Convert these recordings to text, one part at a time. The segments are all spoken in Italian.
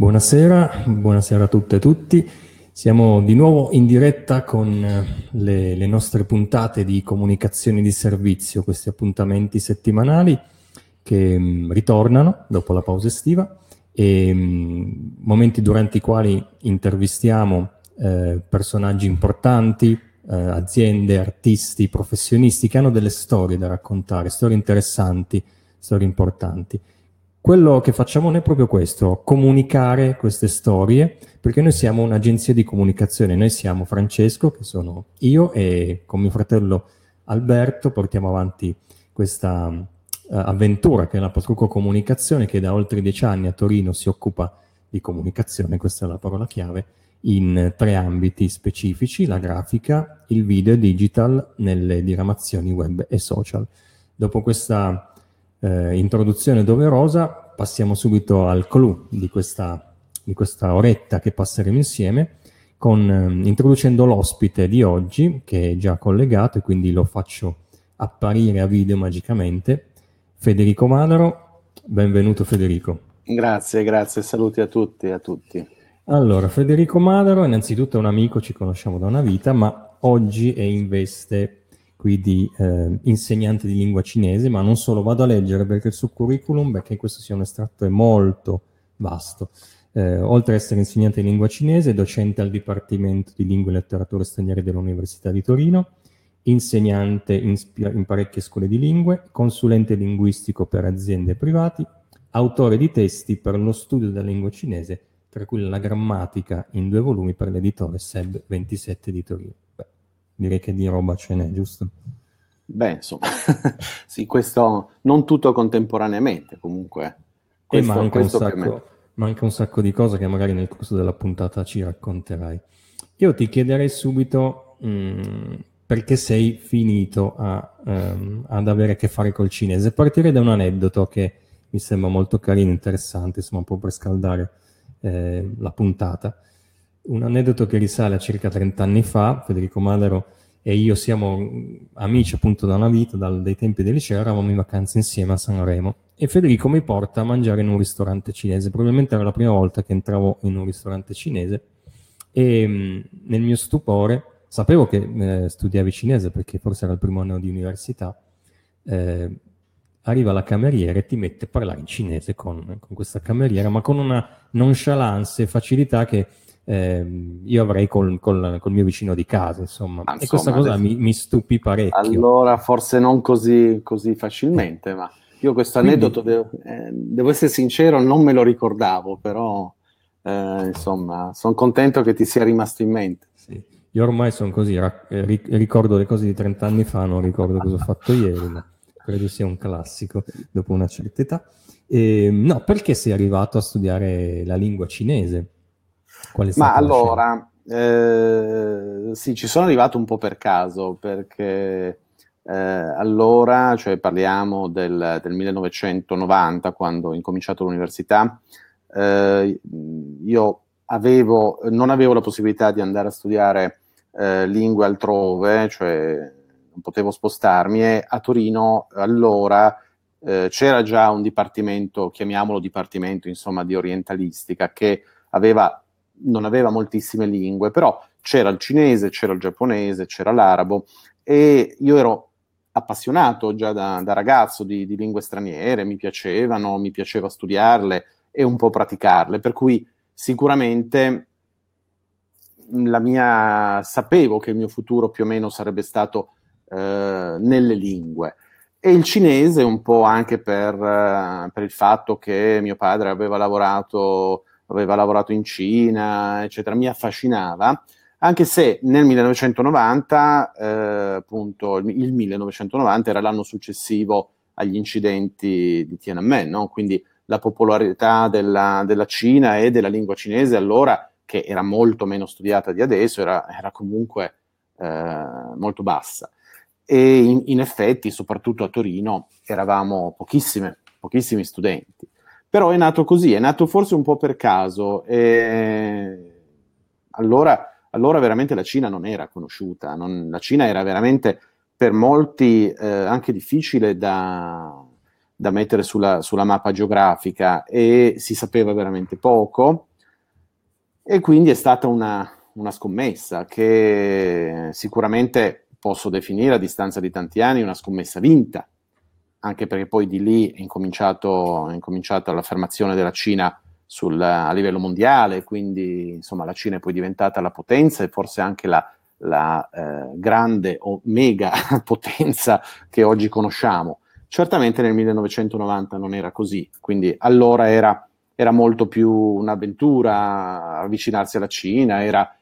Buonasera, buonasera a tutte e tutti. Siamo di nuovo in diretta con eh, le, le, nostre puntate di comunicazioni di servizio, questi appuntamenti settimanali che mh, mm, ritornano dopo la pausa estiva e mh, mm, momenti durante i quali intervistiamo eh, personaggi importanti, eh, aziende, artisti, professionisti che hanno delle storie da raccontare, storie interessanti, storie importanti. Quello che facciamo noi è proprio questo, comunicare queste storie, perché noi siamo un'agenzia di comunicazione, noi siamo Francesco, che sono io, e con mio fratello Alberto portiamo avanti questa uh, avventura che è la Patrucco Comunicazione, che da oltre dieci anni a Torino si occupa di comunicazione, questa è la parola chiave, in tre ambiti specifici, la grafica, il video e digital nelle diramazioni web e social. Dopo questa eh, introduzione doverosa, passiamo subito al clou di questa, di questa oretta che passeremo insieme, con, eh, introducendo l'ospite di oggi, che è già collegato e quindi lo faccio apparire a video magicamente, Federico Madaro. Benvenuto Federico. Grazie, grazie, saluti a tutti e a tutti. Allora, Federico Madaro, innanzitutto è un amico, ci conosciamo da una vita, ma oggi è in veste qui di eh, insegnante di lingua cinese, ma non solo, vado a leggere perché il suo curriculum, perché questo sia un estratto, è molto vasto. Eh, oltre ad essere insegnante di lingua cinese, docente al Dipartimento di Lingue e Letterature Straniere dell'Università di Torino, insegnante in, in parecchie scuole di lingue, consulente linguistico per aziende e privati, autore di testi per lo studio della lingua cinese, tra cui la grammatica in due volumi per l'editore SEB 27 di Torino direi che di roba ce n'è, giusto? Beh, insomma, sì, questo non tutto contemporaneamente, comunque. Questo, e manca un, sacco, manca un sacco di cose che magari nel corso della puntata ci racconterai. Io ti chiederei subito mh, mm, perché sei finito a, um, ad avere a che fare col cinese. Partirei da un aneddoto che mi sembra molto carino, interessante, insomma, un po' per scaldare eh, la puntata un aneddoto che risale a circa 30 anni fa, Federico Madero e io siamo amici appunto da una vita, dal, dai tempi del liceo, eravamo in vacanza insieme a Sanremo. E Federico mi porta a mangiare in un ristorante cinese, probabilmente era la prima volta che entravo in un ristorante cinese. E mh, nel mio stupore, sapevo che eh, studiavi cinese perché forse era il primo anno di università, eh, arriva la cameriera e ti mette a parlare in cinese con, con questa cameriera, ma con una nonchalance e facilità che eh, io avrei col, col, col, mio vicino di casa, insomma. Ah, insomma e questa cosa adesso... mi, mi, stupì parecchio. Allora, forse non così, così facilmente, ma io questo aneddoto, Quindi... devo, eh, devo, essere sincero, non me lo ricordavo, però eh, insomma, sono contento che ti sia rimasto in mente. Sì. Io ormai sono così, eh, ricordo le cose di 30 anni fa, non ricordo cosa ho fatto ieri, ma credo sia un classico dopo una certa età. E, ehm, no, perché sei arrivato a studiare la lingua cinese? Ma allora, eh, sì, ci sono arrivato un po' per caso, perché eh, allora, cioè parliamo del, del, 1990, quando ho incominciato l'università, eh, io avevo, non avevo la possibilità di andare a studiare eh, lingue altrove, cioè non potevo spostarmi e a Torino allora eh, c'era già un dipartimento, chiamiamolo dipartimento, insomma, di orientalistica che aveva non aveva moltissime lingue, però c'era il cinese, c'era il giapponese, c'era l'arabo e io ero appassionato già da, da ragazzo di, di, lingue straniere, mi piacevano, mi piaceva studiarle e un po' praticarle, per cui sicuramente la mia, sapevo che il mio futuro più o meno sarebbe stato eh, nelle lingue. E il cinese un po' anche per, eh, per il fatto che mio padre aveva lavorato aveva lavorato in Cina, eccetera, mi affascinava, anche se nel 1990, eh, appunto, il, il, 1990 era l'anno successivo agli incidenti di Tiananmen, no? quindi la popolarità della, della, Cina e della lingua cinese allora, che era molto meno studiata di adesso, era, era comunque eh, molto bassa. E in, in effetti, soprattutto a Torino, eravamo pochissimi studenti. Però è nato così, è nato forse un po' per caso. E allora, allora veramente la Cina non era conosciuta, non, la Cina era veramente per molti eh, anche difficile da, da mettere sulla, sulla, mappa geografica e si sapeva veramente poco. e quindi è stata una, una scommessa che sicuramente posso definire a distanza di tanti anni una scommessa vinta, anche perché poi di lì è, incominciato, è incominciata l'affermazione della Cina sul, a livello mondiale, quindi insomma la Cina è poi diventata la potenza e forse anche la, la eh, grande o mega potenza che oggi conosciamo. Certamente nel 1990 non era così, quindi allora era, era molto più un'avventura avvicinarsi alla Cina, era,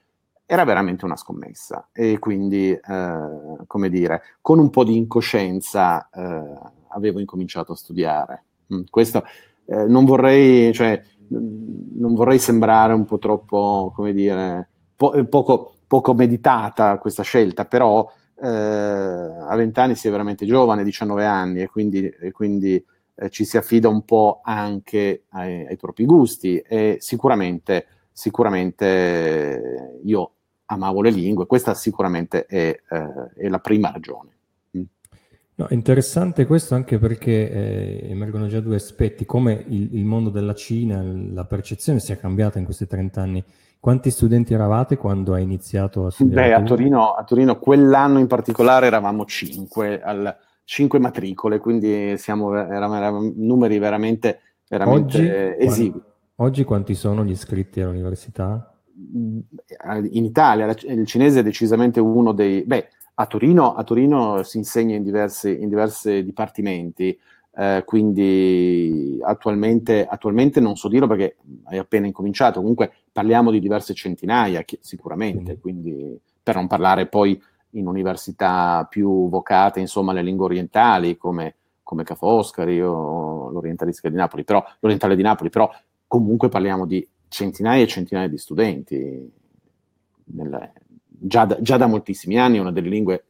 era veramente una scommessa e quindi, eh, come dire, con un po' di incoscienza eh, avevo incominciato a studiare. Mm, questo eh, non vorrei, cioè, non vorrei sembrare un po' troppo, come dire, po- poco, poco meditata questa scelta, però eh, a 20 anni si è veramente giovane, 19 anni, e quindi, e quindi eh, ci si affida un po' anche ai, ai propri gusti e sicuramente, sicuramente io amavo le lingue, questa sicuramente è, eh, è la prima ragione. No, è interessante questo anche perché eh, emergono già due aspetti, come il, il, mondo della Cina, la percezione sia cambiata in questi 30 anni. Quanti studenti eravate quando hai iniziato a studiare? Beh, a Torino, a Torino quell'anno in particolare eravamo 5, al, 5 matricole, quindi siamo, eravamo, eravamo numeri veramente, veramente oggi, esigui. oggi quanti sono gli iscritti all'università? In Italia il cinese è decisamente uno dei... Beh, a Torino, a Torino si insegna in diversi, in diversi dipartimenti, eh, quindi attualmente, attualmente, non so dirlo perché hai appena incominciato, comunque parliamo di diverse centinaia sicuramente, mm. quindi per non parlare poi in università più vocate, insomma, le lingue orientali come, come Ca' Foscari o l'Orientalistica di Napoli, però, l'Orientale di Napoli, però comunque parliamo di centinaia e centinaia di studenti nel, già da, già da moltissimi anni è una delle lingue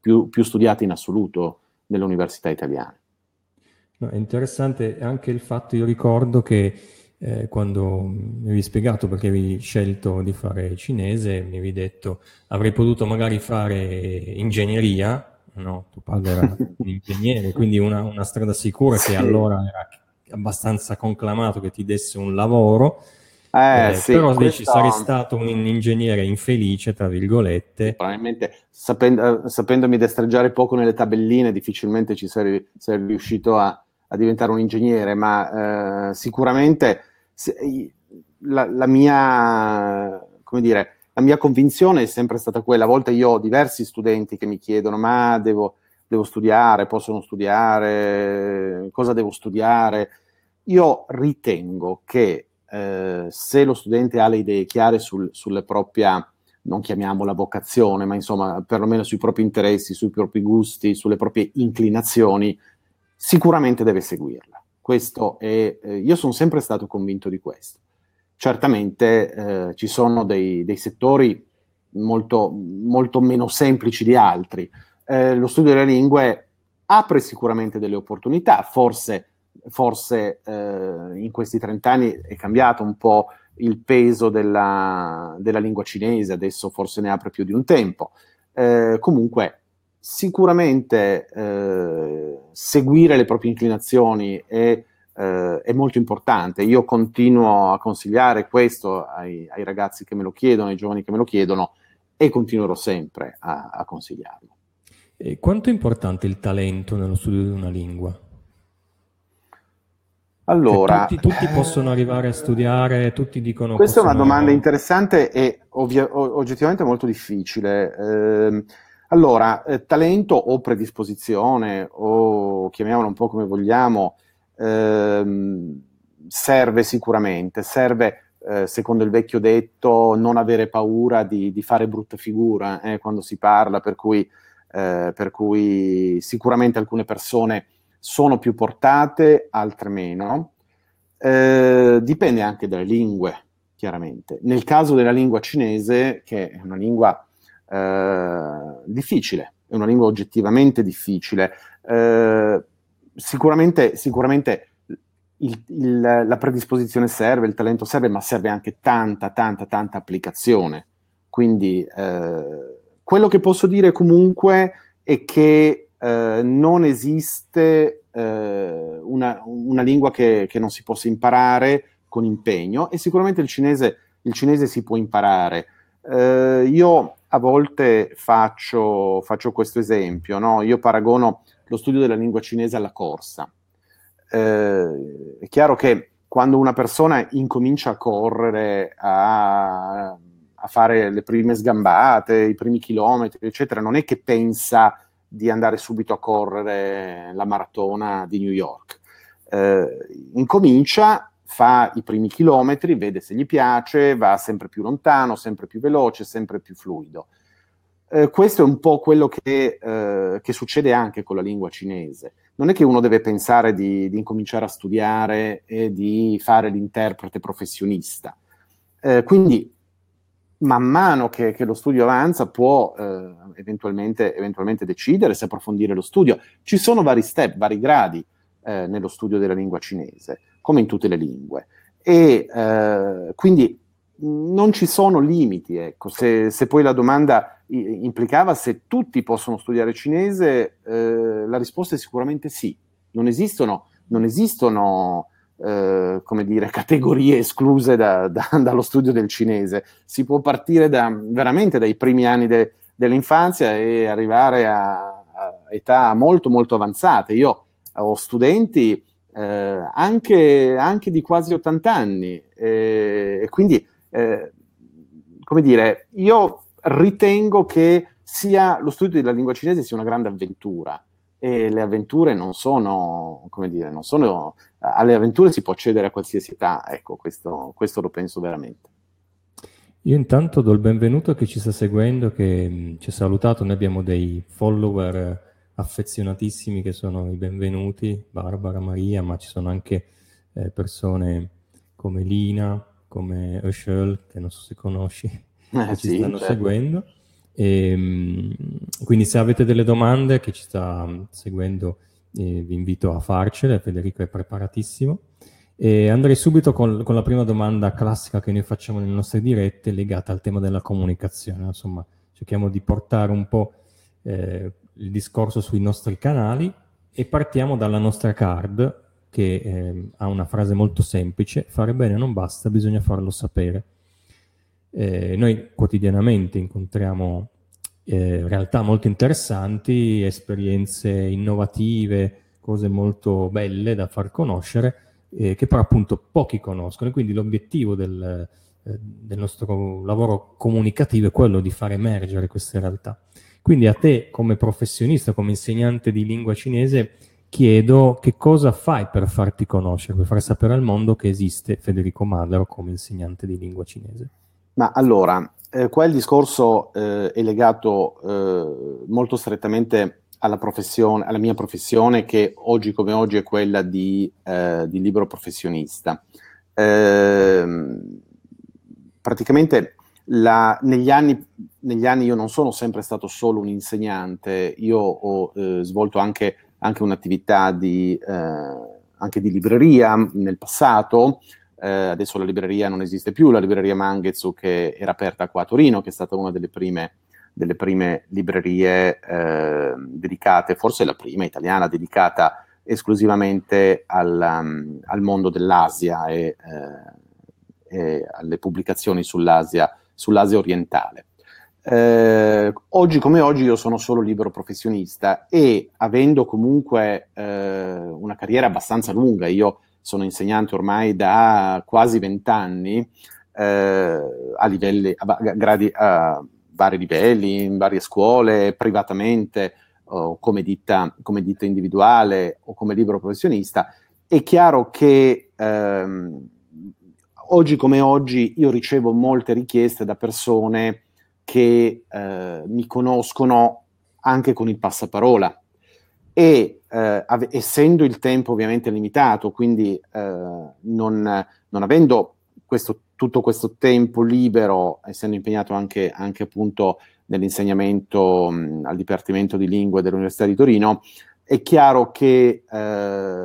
più, più studiate in assoluto nelle università italiane. No, è interessante anche il fatto, io ricordo che eh, quando mi avevi spiegato perché avevi scelto di fare cinese, mi avevi detto avrei potuto magari fare ingegneria, no? Tuo padre era un ingegnere, quindi una, una strada sicura sì. che allora era abbastanza conclamato che ti desse un lavoro, eh, eh, sì, però questo... sarei stato un ingegnere infelice, tra virgolette. Probabilmente sapendo, sapendomi destreggiare poco nelle tabelline, difficilmente ci sarei, sarei riuscito a, a, diventare un ingegnere, ma eh, sicuramente se, la, la, mia, come dire, la mia convinzione è sempre stata quella. A volte io ho diversi studenti che mi chiedono: ma devo, devo studiare, possono studiare, cosa devo studiare? Io ritengo che eh, se lo studente ha le idee chiare sul, sulle proprie, non chiamiamola vocazione, ma insomma perlomeno sui propri interessi, sui propri gusti, sulle proprie inclinazioni, sicuramente deve seguirla. Questo è, eh, io sono sempre stato convinto di questo. Certamente eh, ci sono dei, dei settori molto, molto, meno semplici di altri. Eh, lo studio delle lingue apre sicuramente delle opportunità, forse forse eh, in questi 30 anni è cambiato un po' il peso della, della, lingua cinese, adesso forse ne apre più di un tempo. Eh, comunque, sicuramente eh, seguire le proprie inclinazioni è, eh, è, molto importante. Io continuo a consigliare questo ai, ai, ragazzi che me lo chiedono, ai giovani che me lo chiedono e continuerò sempre a, a consigliarlo. E quanto è importante il talento nello studio di una lingua? Allora, tutti, tutti, possono arrivare a studiare, tutti dicono... Questa è una domanda interessante e ovvia- oggettivamente molto difficile. Eh, allora, eh, talento o predisposizione, o chiamiamolo un po' come vogliamo, ehm, serve sicuramente, serve, eh, secondo il vecchio detto, non avere paura di, di fare brutta figura eh, quando si parla, per cui, eh, per cui sicuramente alcune persone sono più portate, altre meno. Eh, dipende anche dalle lingue, chiaramente. Nel caso della lingua cinese, che è una lingua eh, difficile, è una lingua oggettivamente difficile, eh, sicuramente, sicuramente il, il, la predisposizione serve, il talento serve, ma serve anche tanta, tanta, tanta applicazione. Quindi eh, quello che posso dire comunque è che eh, non esiste eh, una, una, lingua che, che, non si possa imparare con impegno e sicuramente il cinese il cinese si può imparare. Eh, io a volte faccio, faccio questo esempio, no? io paragono lo studio della lingua cinese alla corsa. Eh, è chiaro che quando una persona incomincia a correre, a, a, fare le prime sgambate, i primi chilometri, eccetera, non è che pensa di andare subito a correre la maratona di New York. Eh, incomincia, fa i primi chilometri, vede se gli piace, va sempre più lontano, sempre più veloce, sempre più fluido. Eh, questo è un po' quello che, eh, che, succede anche con la lingua cinese. Non è che uno deve pensare di, di incominciare a studiare e di fare l'interprete professionista. Eh, quindi, man mano che, che, lo studio avanza, può eh, eventualmente, eventualmente, decidere se approfondire lo studio. Ci sono vari step, vari gradi eh, nello studio della lingua cinese, come in tutte le lingue. E eh, quindi non ci sono limiti, ecco. se, se poi la domanda implicava se tutti possono studiare cinese, eh, la risposta è sicuramente sì. Non esistono, non esistono eh, come dire, categorie escluse da, da, dallo studio del cinese. Si può partire da, veramente dai primi anni de, dell'infanzia e arrivare a, a, età molto molto avanzate. Io ho studenti eh, anche, anche, di quasi 80 anni e quindi, eh, come dire, io ritengo che sia, lo studio della lingua cinese sia una grande avventura e le avventure non sono, come dire, non sono, alle avventure si può accedere a qualsiasi età, ecco, questo, questo lo penso veramente. Io intanto do il benvenuto a chi ci sta seguendo, che mh, ci ha salutato, noi abbiamo dei follower affezionatissimi che sono i benvenuti, Barbara, Maria, ma ci sono anche eh, persone come Lina, come Ushel, che non so se conosci, eh, ci sì, stanno certo. seguendo. E, ehm, quindi se avete delle domande che ci sta mm, seguendo vi invito a farcele, Federico è preparatissimo. E andrei subito con, con, la prima domanda classica che noi facciamo nelle nostre dirette legata al tema della comunicazione. Insomma, cerchiamo di portare un po' eh, il discorso sui nostri canali e partiamo dalla nostra card che eh, ha una frase molto semplice, fare bene non basta, bisogna farlo sapere. Eh, noi quotidianamente incontriamo eh, realtà molto interessanti, esperienze innovative, cose molto belle da far conoscere, eh, che però appunto pochi conoscono. E quindi l'obiettivo del, eh, del nostro lavoro comunicativo è quello di far emergere queste realtà. Quindi a te come professionista, come insegnante di lingua cinese, chiedo che cosa fai per farti conoscere, per far sapere al mondo che esiste Federico Madero come insegnante di lingua cinese. Ma allora, eh, qua il discorso eh, è legato eh, molto strettamente alla, alla, mia professione, che oggi come oggi è quella di, eh, di libero professionista. Ehm, praticamente la, negli, anni, negli, anni, io non sono sempre stato solo un insegnante, io ho eh, svolto anche, anche un'attività di, eh, anche di libreria nel passato, eh, adesso la libreria non esiste più, la libreria Mangetsu che era aperta qua a Torino, che è stata una delle prime, delle prime librerie eh, dedicate, forse la prima italiana, dedicata esclusivamente al, um, al mondo dell'Asia e, eh, e, alle pubblicazioni sull'Asia, sull'Asia orientale. Eh, oggi come oggi io sono solo libero professionista e avendo comunque eh, una carriera abbastanza lunga, io sono insegnante ormai da quasi vent'anni eh, a livelli, a, gradi, a vari livelli, in varie scuole, privatamente, o come ditta, come ditta individuale o come libero professionista, è chiaro che ehm, oggi come oggi io ricevo molte richieste da persone che eh, mi conoscono anche con il passaparola e eh, ave- essendo il tempo ovviamente limitato, quindi eh, non, non, avendo questo, tutto questo tempo libero, essendo impegnato anche, anche appunto nell'insegnamento mh, al Dipartimento di Lingue dell'Università di Torino, è chiaro che eh,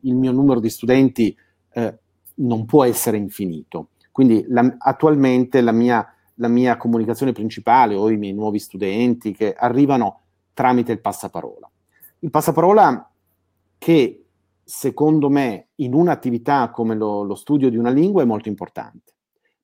il mio numero di studenti eh, non può essere infinito. Quindi la, attualmente la mia, la mia comunicazione principale o i miei nuovi studenti che arrivano tramite il passaparola il passaparola che secondo me in un'attività come lo, lo studio di una lingua è molto importante,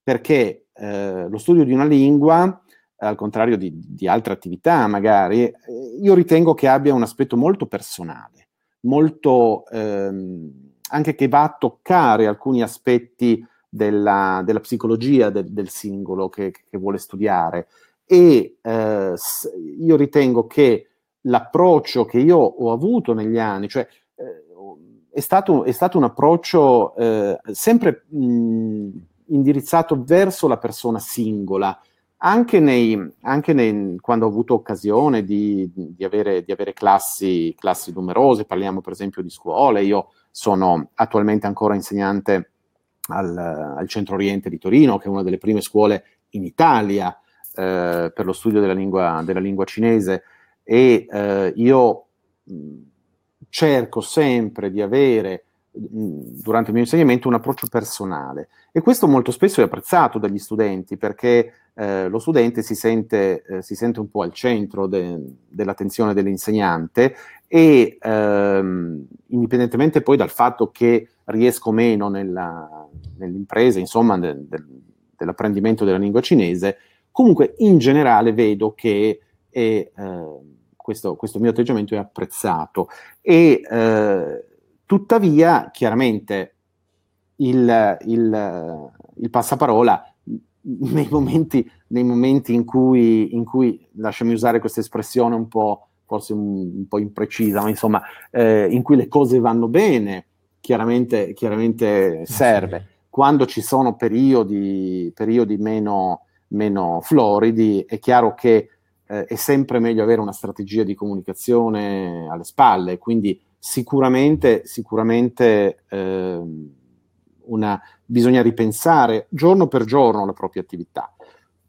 perché eh, lo studio di una lingua, al contrario di, di altre attività magari, eh, io ritengo che abbia un aspetto molto personale, molto ehm, anche che va a toccare alcuni aspetti della, della psicologia de, del singolo che, che, vuole studiare. E eh, io ritengo che l'approccio che io ho avuto negli anni, cioè eh, è, stato, è, stato, un approccio eh, sempre mh, indirizzato verso la persona singola, anche, nei, anche nei, quando ho avuto occasione di, di, avere, di avere classi, classi, numerose, parliamo per esempio di scuole, io sono attualmente ancora insegnante al, al Centro Oriente di Torino, che è una delle prime scuole in Italia eh, per lo studio della lingua, della lingua cinese, e eh, io cerco sempre di avere durante il mio insegnamento un approccio personale. E questo molto spesso è apprezzato dagli studenti perché eh, lo studente si sente, eh, si sente, un po' al centro de, dell'attenzione dell'insegnante e ehm, indipendentemente poi dal fatto che riesco meno nella, nell'impresa, insomma, de, de, dell'apprendimento della lingua cinese, comunque in generale vedo che è, eh, questo, questo, mio atteggiamento è apprezzato e eh, tuttavia chiaramente il, il, il passaparola nei momenti, nei momenti in, cui, in, cui, lasciami usare questa espressione un po', forse un, un po' imprecisa, ma insomma, eh, in cui le cose vanno bene, chiaramente, chiaramente serve. Quando ci sono periodi, periodi meno, meno, floridi, è chiaro che eh, è sempre meglio avere una strategia di comunicazione alle spalle, quindi sicuramente, sicuramente eh, una, bisogna ripensare giorno per giorno la propria attività.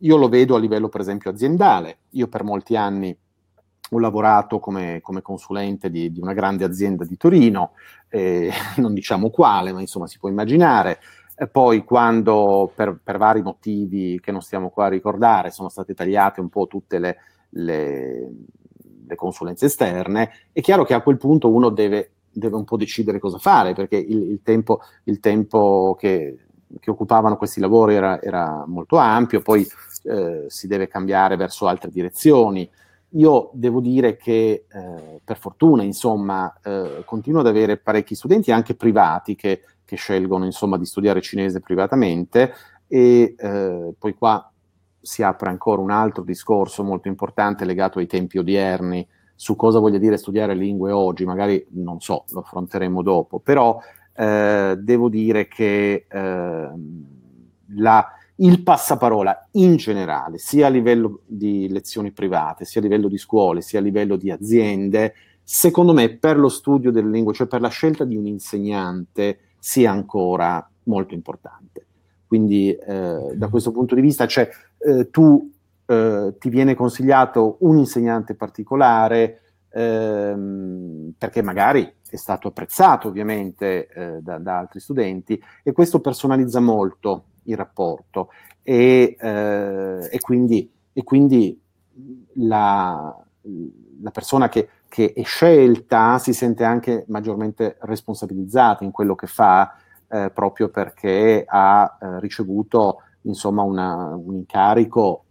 Io lo vedo a livello, per esempio, aziendale. Io per molti anni ho lavorato come, come consulente di, di, una grande azienda di Torino, eh, non diciamo quale, ma insomma si può immaginare. E poi quando per, per, vari motivi che non stiamo qua a ricordare sono state tagliate un po' tutte le, le, le consulenze esterne, è chiaro che a quel punto uno deve deve un po' decidere cosa fare, perché il, il tempo, il tempo che, che, occupavano questi lavori era, era molto ampio, poi eh, si deve cambiare verso altre direzioni. Io devo dire che eh, per fortuna, insomma, eh, continuo ad avere parecchi studenti, anche privati, che, che scelgono, insomma, di studiare cinese privatamente e eh, poi qua si apre ancora un altro discorso molto importante legato ai tempi odierni, su cosa voglia dire studiare lingue oggi, magari non so, lo affronteremo dopo, però eh, devo dire che eh, la, il passaparola in generale, sia a livello di lezioni private, sia a livello di scuole, sia a livello di aziende, secondo me per lo studio delle lingue, cioè per la scelta di un insegnante, sia ancora molto importante. Quindi eh, da questo punto di vista, cioè, eh, tu eh, ti viene consigliato un insegnante particolare ehm, perché magari è stato apprezzato ovviamente eh, da, da, altri studenti e questo personalizza molto il rapporto e, eh, e quindi, e quindi la, la, persona che, che, è scelta si sente anche maggiormente responsabilizzata in quello che fa eh, proprio perché ha eh, ricevuto insomma una, un incarico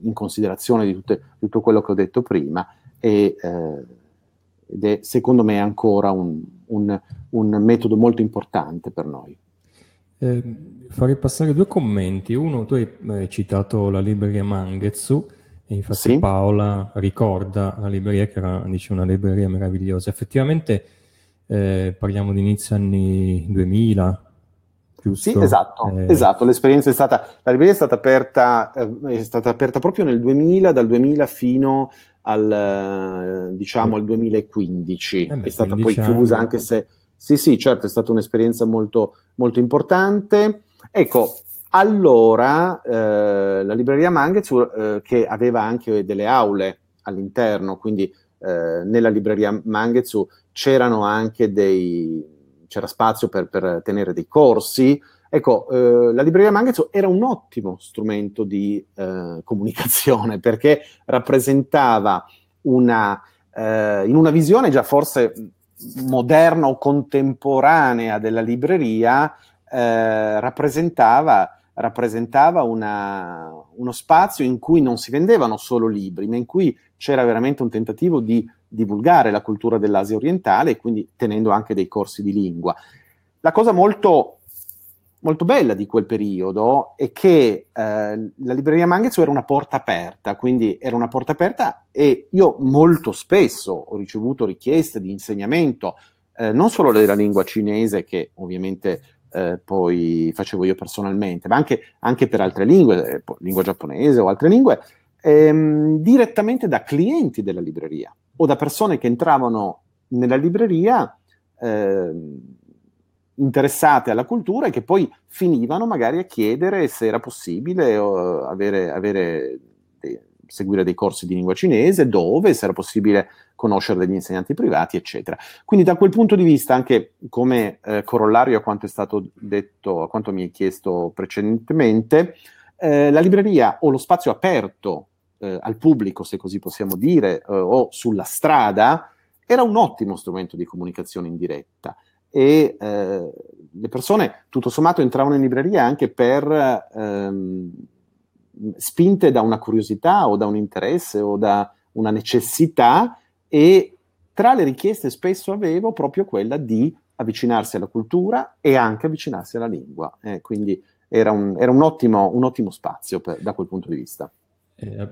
in considerazione di, tutte, tutto quello che ho detto prima e, eh, ed è secondo me ancora un, un, un metodo molto importante per noi. Eh, farei passare due commenti. Uno, tu hai eh, citato la libreria Mangetsu, e infatti sì. Paola ricorda la libreria che era dice, una libreria meravigliosa. Effettivamente eh, parliamo di inizio anni 2000, giusto? Sì, esatto, eh... esatto. L'esperienza è stata, la libreria è stata aperta, eh, è stata aperta proprio nel 2000, dal 2000 fino al, diciamo, al 2015. Eh beh, è stata poi chiusa, anche se, sì, sì, certo, è stata un'esperienza molto, molto importante. Ecco, allora eh, la libreria Mangetsu, eh, che aveva anche delle aule all'interno, quindi eh, nella libreria Mangetsu c'erano anche dei c'era spazio per, per tenere dei corsi. Ecco, eh, la libreria Mangetsu era un ottimo strumento di eh, comunicazione perché rappresentava una, eh, in una visione già forse moderna o contemporanea della libreria, eh, rappresentava, rappresentava una, uno spazio in cui non si vendevano solo libri, ma in cui c'era veramente un tentativo di divulgare la cultura dell'Asia orientale e quindi tenendo anche dei corsi di lingua. La cosa molto, molto bella di quel periodo è che eh, la libreria Mangetsu era una porta aperta, quindi era una porta aperta e io molto spesso ho ricevuto richieste di insegnamento, eh, non solo della lingua cinese, che ovviamente eh, poi facevo io personalmente, ma anche, anche per altre lingue, eh, lingua giapponese o altre lingue, ehm, direttamente da clienti della libreria o da persone che entravano nella libreria eh, interessate alla cultura e che poi finivano magari a chiedere se era possibile avere, avere seguire dei corsi di lingua cinese, dove, era possibile conoscere degli insegnanti privati, eccetera. Quindi da quel punto di vista, anche come eh, corollario a quanto è stato detto, a quanto mi hai chiesto precedentemente, eh, la libreria o lo spazio aperto eh, al pubblico, se così possiamo dire, eh, o sulla strada, era un ottimo strumento di comunicazione in diretta e eh, le persone tutto sommato entravano in libreria anche per ehm, spinte da una curiosità o da un interesse o da una necessità e tra le richieste spesso avevo proprio quella di avvicinarsi alla cultura e anche avvicinarsi alla lingua. Eh, quindi era un, era un, ottimo, un ottimo, spazio per, da quel punto di vista. Eh,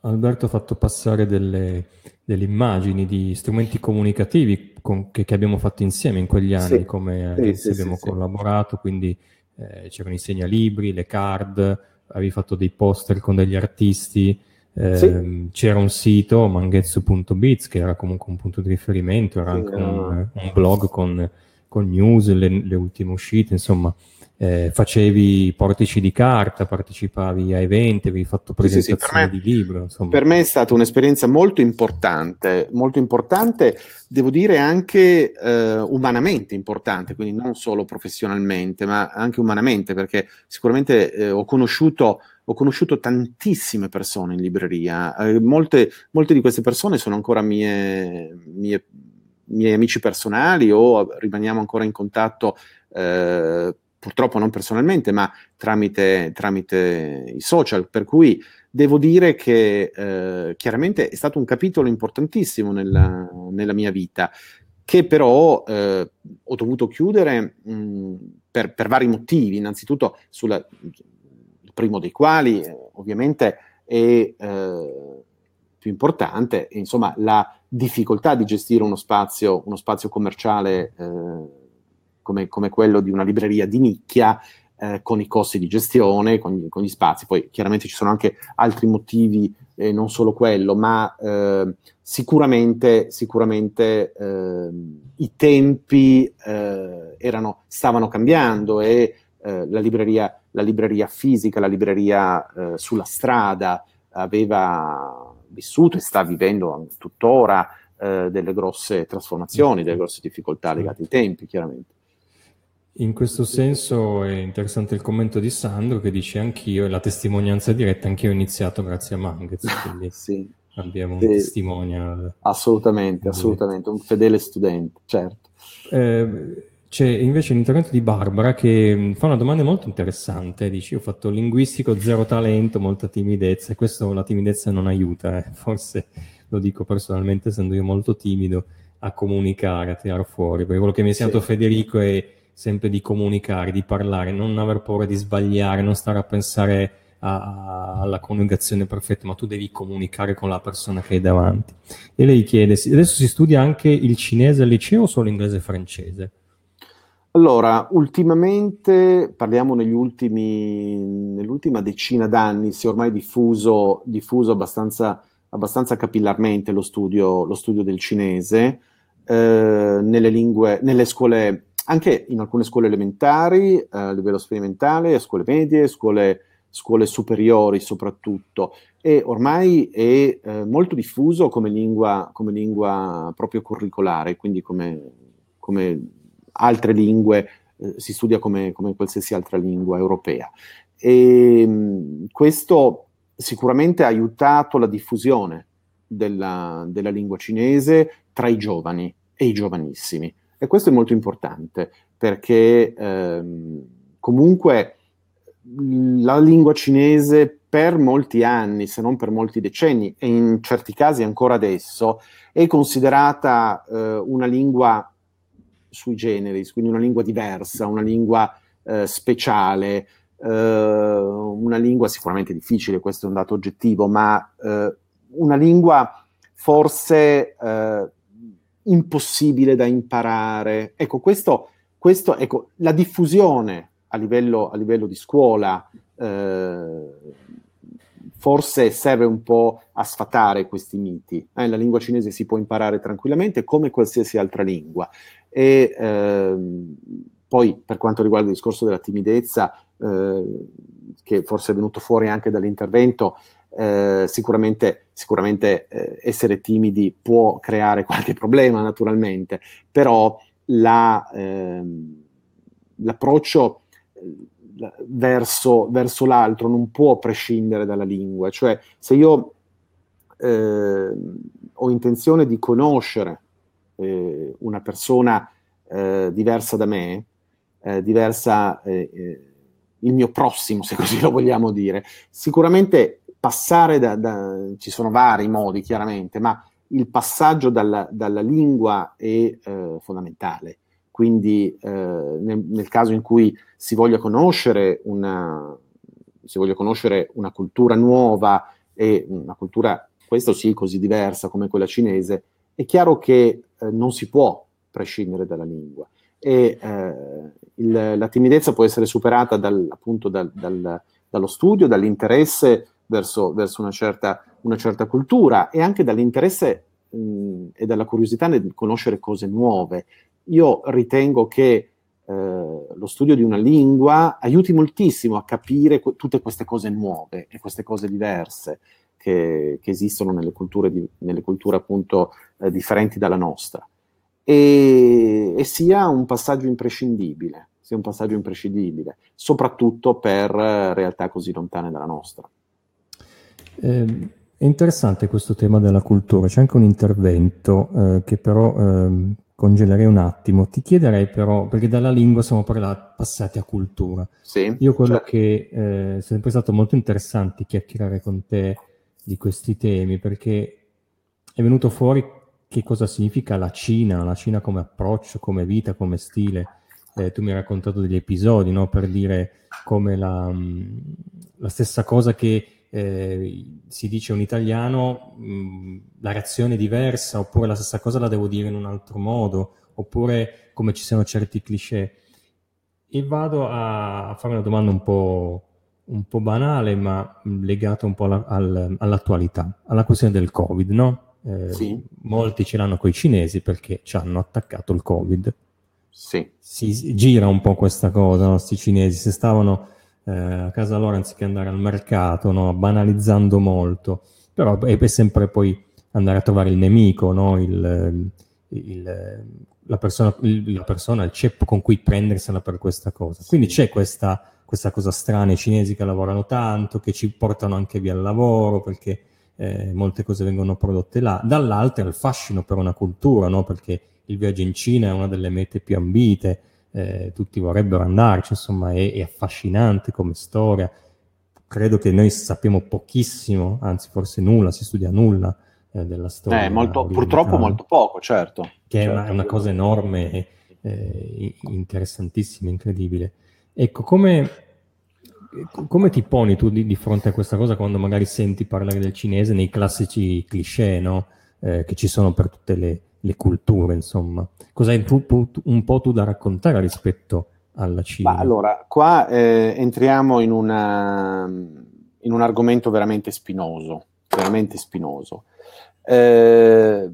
Alberto ha fatto passare delle, delle immagini di strumenti comunicativi con, che, che, abbiamo fatto insieme in quegli anni, sì, come sì, sì, abbiamo collaborato, quindi eh, c'erano i segnalibri, le card, avevi fatto dei poster con degli artisti, eh, c'era un sito, mangetsu.biz, che era comunque un punto di riferimento, era anche un, un blog con, con news, le, le ultime uscite, insomma eh, facevi portici di carta, partecipavi a eventi, avevi fatto presentazioni sì, sì, di libro. Insomma. Per me è stata un'esperienza molto importante, molto importante, devo dire anche eh, umanamente importante, quindi non solo professionalmente, ma anche umanamente, perché sicuramente eh, ho conosciuto ho conosciuto tantissime persone in libreria, eh, molte, molte, di queste persone sono ancora mie, mie, miei amici personali o rimaniamo ancora in contatto eh, purtroppo non personalmente, ma tramite, tramite i social, per cui devo dire che eh, chiaramente è stato un capitolo importantissimo nella, nella mia vita, che però eh, ho dovuto chiudere mh, per, per, vari motivi, innanzitutto sulla, il primo dei quali eh, ovviamente è eh, più importante, insomma la difficoltà di gestire uno spazio, uno spazio commerciale eh, come, come quello di una libreria di nicchia, eh, con i costi di gestione, con con gli, spazi. Poi chiaramente ci sono anche altri motivi, eh, non solo quello, ma eh, sicuramente, sicuramente eh, i tempi eh, erano, stavano cambiando e eh, la libreria, la, libreria, fisica, la libreria sulla strada aveva vissuto e sta vivendo tuttora delle grosse trasformazioni, delle grosse difficoltà legate ai tempi, chiaramente. In questo senso è interessante il commento di Sandro che dice anch'io, e la testimonianza diretta, anch'io ho iniziato grazie a Mangetz, quindi sì, abbiamo sì, un testimonial. Assolutamente, assolutamente, un fedele studente, certo. Eh, c'è invece l'intervento di Barbara che mm, fa una domanda molto interessante, dice io ho fatto linguistico, zero talento, molta timidezza, e questo la timidezza non aiuta, eh. forse lo dico personalmente essendo io molto timido a comunicare, a tirare fuori, perché quello che mi ha insegnato sì. Federico è sempre di comunicare, di parlare, non aver paura di sbagliare, non stare a pensare a, alla coniugazione perfetta, ma tu devi comunicare con la persona che hai davanti. E lei chiede, adesso si studia anche il cinese al liceo o solo inglese e francese? Allora, ultimamente, parliamo ultimi, nell'ultima decina d'anni, si è ormai diffuso, diffuso abbastanza, abbastanza capillarmente lo studio, lo studio del cinese eh, nelle, lingue, nelle scuole anche in alcune scuole elementari, eh, a livello sperimentale, a scuole medie, scuole, scuole superiori soprattutto, e ormai è eh, molto diffuso come lingua, come lingua, proprio curricolare, quindi come, come altre lingue, eh, si studia come, come, qualsiasi altra lingua europea. E mh, questo sicuramente ha aiutato la diffusione della, della lingua cinese tra i giovani e i giovanissimi. E questo è molto importante perché ehm, comunque la lingua cinese per molti anni, se non per molti decenni, e in certi casi ancora adesso, è considerata eh, una lingua sui generis, quindi una lingua diversa, una lingua eh, speciale, eh, una lingua sicuramente difficile, questo è un dato oggettivo, ma eh, una lingua forse eh, impossibile da imparare. Ecco, questo, questo, ecco, la diffusione a livello, a livello di scuola eh, forse serve un po' a sfatare questi miti. Eh, la lingua cinese si può imparare tranquillamente come qualsiasi altra lingua. E ehm, poi per quanto riguarda il discorso della timidezza, eh, che forse è venuto fuori anche dall'intervento, eh, sicuramente, sicuramente eh, essere timidi può creare qualche problema naturalmente, però la, ehm, l'approccio verso, verso, l'altro non può prescindere dalla lingua, cioè se io eh, ho intenzione di conoscere eh, una persona eh, diversa da me, eh, diversa eh, eh, il mio prossimo, se così lo vogliamo dire, sicuramente passare da, da ci sono vari modi chiaramente, ma il passaggio dalla, dalla lingua è fondamentale quindi eh, nel, nel, caso in cui si voglia conoscere una, voglia conoscere una cultura nuova e una cultura, questa sì, così diversa come quella cinese, è chiaro che eh, non si può prescindere dalla lingua. E eh, il, la timidezza può essere superata dal, appunto dal, dal, dallo studio, dall'interesse verso, verso una, certa, una, certa, cultura e anche dall'interesse mh, e dalla curiosità nel conoscere cose nuove io ritengo che eh, lo studio di una lingua aiuti moltissimo a capire que- tutte queste cose nuove e queste cose diverse che, che esistono nelle culture, di, nelle culture appunto eh, differenti dalla nostra. E, e, sia un passaggio imprescindibile, sia un passaggio imprescindibile, soprattutto per eh, realtà così lontane dalla nostra. Eh, è interessante questo tema della cultura, c'è anche un intervento eh, che però ehm, congelerei un attimo. Ti chiederei però, perché dalla lingua siamo passati a cultura. Sì, Io quello certo. che eh, è sempre stato molto interessante chiacchierare con te di questi temi, perché è venuto fuori che cosa significa la Cina, la Cina come approccio, come vita, come stile. Eh, tu mi hai raccontato degli episodi, no? per dire come la, mm, la stessa cosa che eh, si dice un italiano, mh, mm, la reazione è diversa, oppure la stessa cosa la devo dire in un altro modo, oppure come ci sono certi cliché. E vado a, a fare una domanda un po', un po', banale, ma legata un po' alla, al, all'attualità, alla questione del Covid, no? Eh, sì. Molti ce l'hanno con i cinesi perché ci hanno attaccato il Covid. Sì. Si gira un po' questa cosa, no? Sti cinesi, se stavano eh, a casa loro anziché andare al mercato, no? banalizzando molto, però è, sempre poi andare a trovare il nemico, no? il, il, la, persona, il, la, persona, il ceppo con cui prendersela per questa cosa. Quindi c'è questa, questa cosa strana, i cinesi che lavorano tanto, che ci portano anche via il lavoro perché eh, molte cose vengono prodotte là. Dall'altro il fascino per una cultura, no? perché il viaggio in Cina è una delle mete più ambite, eh, tutti vorrebbero andarci, insomma è, è, affascinante come storia. Credo che noi sappiamo pochissimo, anzi forse nulla, si studia nulla eh, della storia. Eh, molto, purtroppo molto poco, certo. Che certo. È, una, è, una, cosa enorme, eh, interessantissima, incredibile. Ecco, come, come ti poni tu di, di, fronte a questa cosa quando magari senti parlare del cinese nei classici cliché, no? Eh, che ci sono per tutte le, le culture, insomma. Cos'hai un po' tu da raccontare rispetto alla Cina? Ma allora, qua eh, entriamo in, una, in, un argomento veramente spinoso, veramente spinoso. Eh,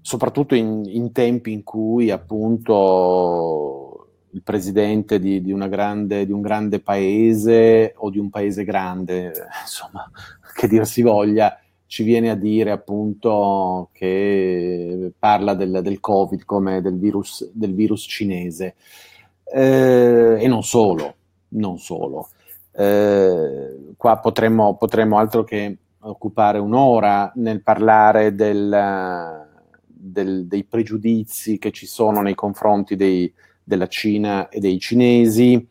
soprattutto in, in, tempi in cui appunto il presidente di, di, grande, di, un grande paese o di un paese grande, insomma, che dir si voglia, ci viene a dire appunto che parla del, del Covid come del virus, del virus cinese. Eh, e non solo, non solo. Eh, qua potremmo, potremmo, altro che occupare un'ora nel parlare del, del, dei pregiudizi che ci sono nei confronti dei, della Cina e dei cinesi,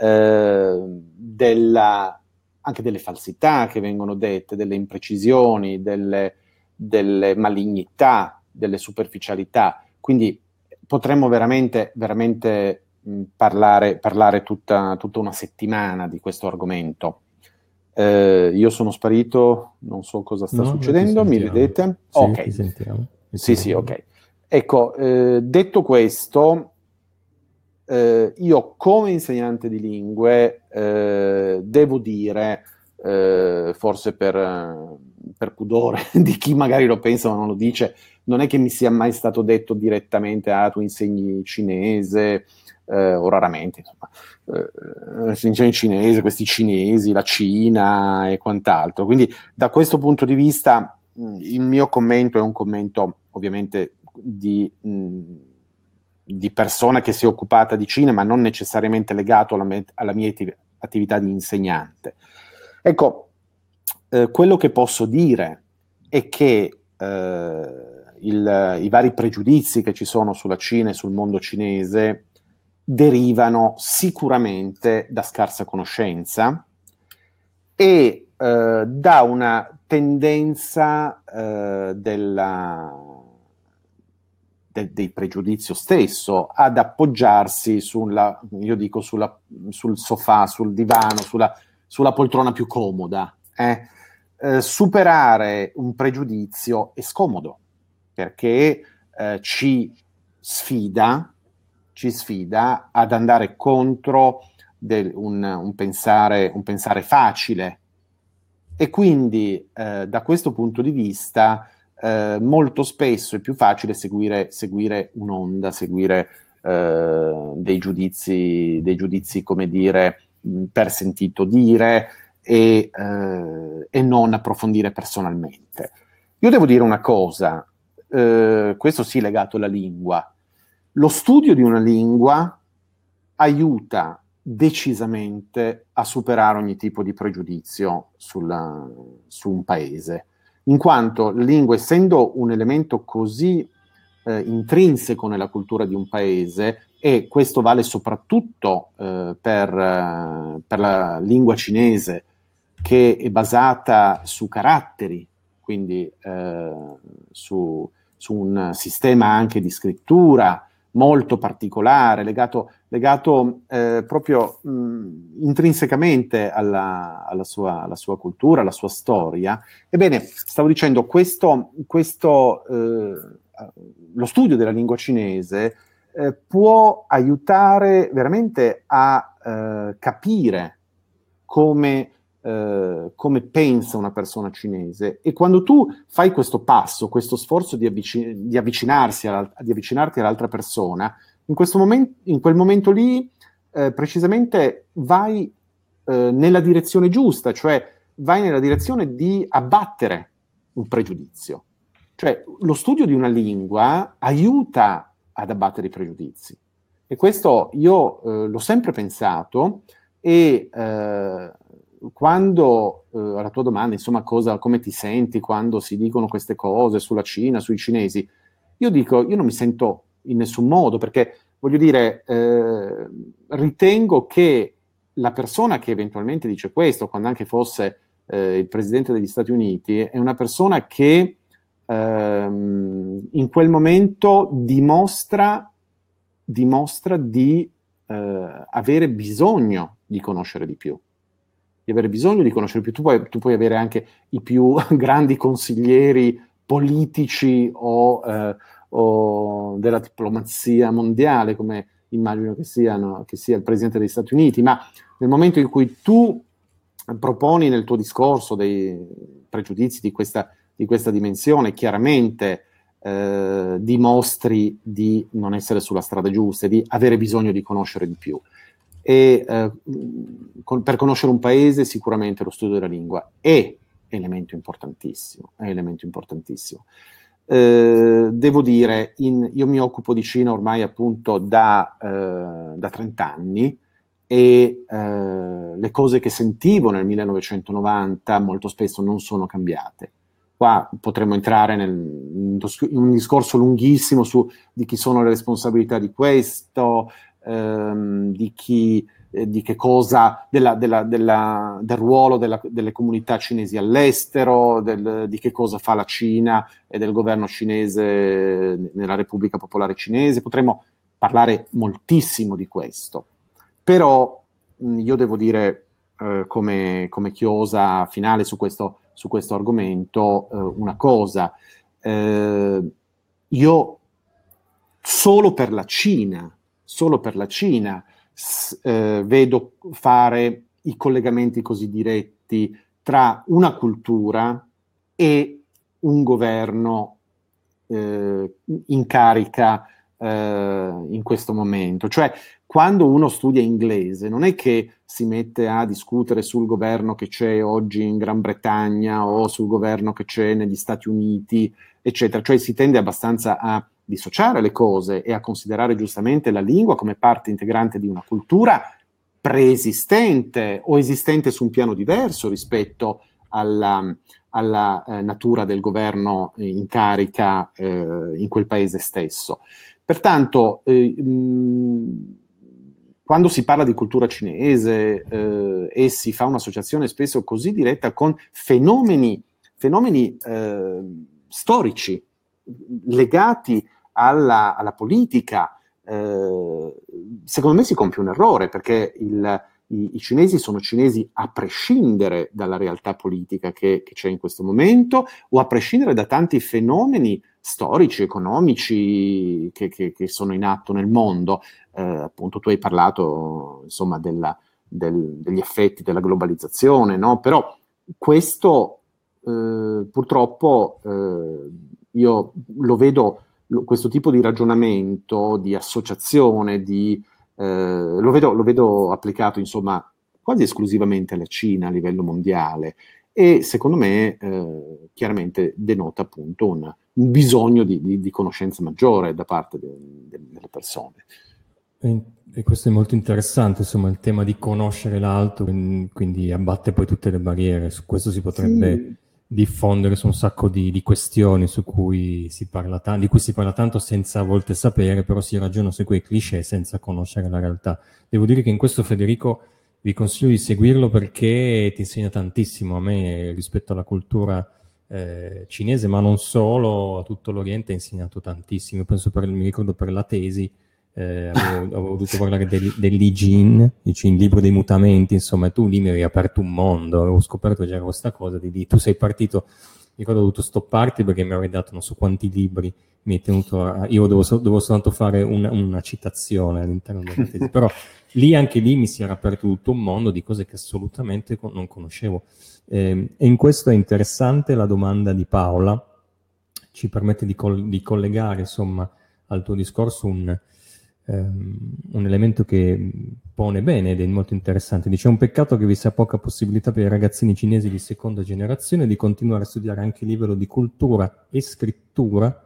eh, della, anche delle falsità che vengono dette, delle imprecisioni, delle, delle malignità, delle superficialità. Quindi potremmo veramente, veramente mh, parlare, parlare tutta, tutta, una settimana di questo argomento. Eh, io sono sparito, non so cosa sta no, succedendo, mi vedete? Sì, ok. Sì, sì, ok. Ecco, eh, detto questo, eh, io come insegnante di lingue eh, devo dire, eh, forse per, per, pudore di chi magari lo pensa ma non lo dice, non è che mi sia mai stato detto direttamente, ah, tu insegni cinese, eh, o raramente, insomma, eh, insegni cinese, questi cinesi, la Cina e quant'altro. Quindi da questo punto di vista il mio commento è un commento ovviamente di... Mh, di persona che si è occupata di cinema, non necessariamente legato alla, me- alla mia attività di insegnante. Ecco, eh, quello che posso dire è che eh, il, i vari pregiudizi che ci sono sulla Cina e sul mondo cinese derivano sicuramente da scarsa conoscenza e eh, da una tendenza eh, della de, del pregiudizio stesso, ad appoggiarsi sulla, io dico sulla, sul sofà, sul divano, sulla, sulla poltrona più comoda. Eh? Eh, superare un pregiudizio è scomodo perché eh, ci sfida, ci sfida ad andare contro del, un, un, pensare, un, pensare, facile. E quindi eh, da questo punto di vista eh, molto spesso è più facile seguire, seguire un'onda, seguire eh, dei, giudizi, dei giudizi, come dire, per sentito dire e, eh, e non approfondire personalmente. Io devo dire una cosa, eh, questo sì legato alla lingua. Lo studio di una lingua aiuta decisamente a superare ogni tipo di pregiudizio sulla, su un paese in quanto la lingua, essendo un elemento così eh, intrinseco nella cultura di un paese, e questo vale soprattutto eh, per, eh, per, la lingua cinese, che è basata su caratteri, quindi eh, su, su, un sistema anche di scrittura molto particolare, legato legato eh, proprio mh, intrinsecamente alla, alla, sua, alla, sua, cultura, alla sua storia. Ebbene, stavo dicendo, questo, questo eh, lo studio della lingua cinese eh, può aiutare veramente a eh, capire come, eh, come, pensa una persona cinese e quando tu fai questo passo, questo sforzo di, avvicin- di, avvicinarsi alla, di avvicinarti all'altra persona, in, momento, in quel momento lì eh, precisamente vai eh, nella direzione giusta, cioè vai nella direzione di abbattere un pregiudizio. Cioè lo studio di una lingua aiuta ad abbattere i pregiudizi. E questo io eh, l'ho sempre pensato e eh, quando, eh, alla tua domanda, insomma, cosa, come ti senti quando si dicono queste cose sulla Cina, sui cinesi, io dico, io non mi sento in nessun modo, perché voglio dire, eh, ritengo che la persona che eventualmente dice questo, quando anche fosse eh, il presidente degli Stati Uniti, è una persona che ehm, in quel momento dimostra, dimostra di eh, avere bisogno di conoscere di più di avere bisogno di conoscere più. Tu puoi, tu puoi avere anche i più grandi consiglieri politici o, eh, o della diplomazia mondiale, come immagino che, siano, che sia il Presidente degli Stati Uniti, ma nel momento in cui tu proponi nel tuo discorso dei pregiudizi di questa, di questa dimensione, chiaramente eh, dimostri di non essere sulla strada giusta e di avere bisogno di conoscere di più. E eh, con, per conoscere un paese sicuramente lo studio della lingua è elemento importantissimo, è elemento importantissimo. Eh, devo dire, in, io mi occupo di Cina ormai appunto da, eh, da 30 anni e eh, le cose che sentivo nel 1990 molto spesso non sono cambiate. Qua potremmo entrare nel, in un discorso lunghissimo su di chi sono le responsabilità di questo, ehm, di chi eh, di che cosa, della, della, della, del ruolo delle comunità cinesi all'estero, del, di che cosa fa la Cina e del governo cinese nella Repubblica Popolare Cinese. Potremmo parlare moltissimo di questo. Però mh, io devo dire eh, come, come, chiosa finale su questo, su questo argomento eh, una cosa. Eh, io solo per la Cina, solo per la Cina, eh, vedo fare i collegamenti così diretti tra una cultura e un governo eh, in carica eh, in questo momento. Cioè, quando uno studia inglese, non è che si mette a discutere sul governo che c'è oggi in Gran Bretagna o sul governo che c'è negli Stati Uniti, eccetera. Cioè, si tende abbastanza a dissociare le cose e a considerare giustamente la lingua come parte integrante di una cultura preesistente o esistente su un piano diverso rispetto alla, alla eh, natura del governo in carica eh, in quel paese stesso. Pertanto, eh, mh, quando si parla di cultura cinese eh, e si fa un'associazione spesso così diretta con fenomeni, fenomeni eh, storici legati alla, alla politica, eh, secondo me si compie un errore perché il, i, i, cinesi sono cinesi a prescindere dalla realtà politica che, che, c'è in questo momento o a prescindere da tanti fenomeni storici, economici che, che, che sono in atto nel mondo. Eh, appunto tu hai parlato insomma della, del, degli effetti della globalizzazione, no? però questo eh, purtroppo eh, io lo vedo questo tipo di ragionamento, di associazione, di, eh, lo, vedo, lo, vedo, applicato insomma quasi esclusivamente alla Cina a livello mondiale e secondo me eh, chiaramente denota appunto un, un bisogno di, di, di, conoscenza maggiore da parte de, de, delle persone. E questo è molto interessante, insomma, il tema di conoscere l'altro, quindi abbatte poi tutte le barriere, su questo si potrebbe... Sì diffondere su un sacco di, di questioni cui ta- di cui si parla tanto senza a volte sapere, però si ragiona su quei cliché senza conoscere la realtà. Devo dire che in questo Federico vi consiglio di seguirlo perché ti insegna tantissimo a me rispetto alla cultura eh, cinese, ma non solo, a tutto l'Oriente ha insegnato tantissimo. Penso per, mi ricordo per la tesi, eh, avevo, avevo, dovuto parlare del, dell'I Ching, il libro dei mutamenti, insomma, tu lì mi hai aperto un mondo, avevo scoperto già questa cosa, di, di tu sei partito, mi ricordo ho dovuto stopparti perché mi avrei dato non so quanti libri, mi hai tenuto a, io devo, devo soltanto fare una, una, citazione all'interno della tesi, però lì anche lì mi si era aperto tutto un mondo di cose che assolutamente non conoscevo. Eh, e in questo è interessante la domanda di Paola, ci permette di, col- di collegare insomma al tuo discorso un, ehm, un elemento che pone bene ed è molto interessante. Dice: È un peccato che vi sia poca possibilità per i ragazzini cinesi di seconda generazione di continuare a studiare anche a livello di cultura e scrittura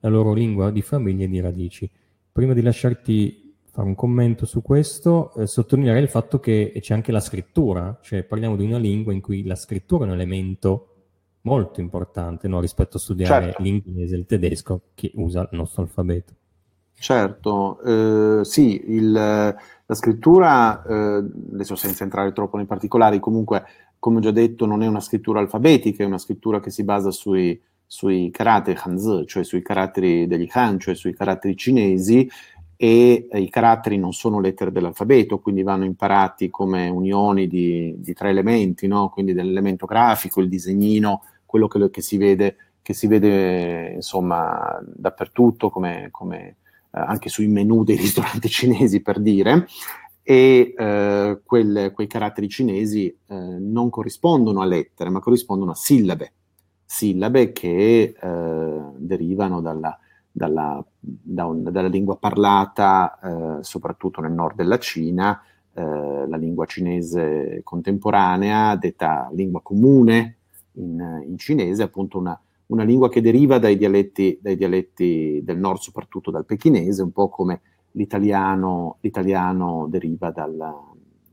la loro lingua di famiglia e di radici. Prima di lasciarti fare un commento su questo, eh, sottolineare il fatto che c'è anche la scrittura, cioè parliamo di una lingua in cui la scrittura è un elemento molto importante no? rispetto a studiare certo. l'inglese e il tedesco che usa il nostro alfabeto. Certo, eh, sì, il, la scrittura, eh, adesso senza entrare troppo nei particolari, comunque, come ho già detto, non è una scrittura alfabetica, è una scrittura che si basa sui, sui caratteri Hanzi, cioè sui caratteri degli Han, cioè sui caratteri cinesi, e eh, i caratteri non sono lettere dell'alfabeto, quindi vanno imparati come unioni di, di tre elementi, no? quindi dell'elemento grafico, il disegnino, quello che, che, si, vede, che si vede insomma dappertutto come, come anche sui menu dei ristoranti cinesi per dire, e eh, quel, quei caratteri cinesi eh, non corrispondono a lettere, ma corrispondono a sillabe, sillabe che eh, derivano dalla, dalla, da un, dalla, lingua parlata eh, soprattutto nel nord della Cina, eh, la lingua cinese contemporanea, detta lingua comune in, in cinese, appunto una, una lingua che deriva dai dialetti, dai dialetti, del nord, soprattutto dal pechinese, un po' come l'italiano, l'italiano deriva dalla,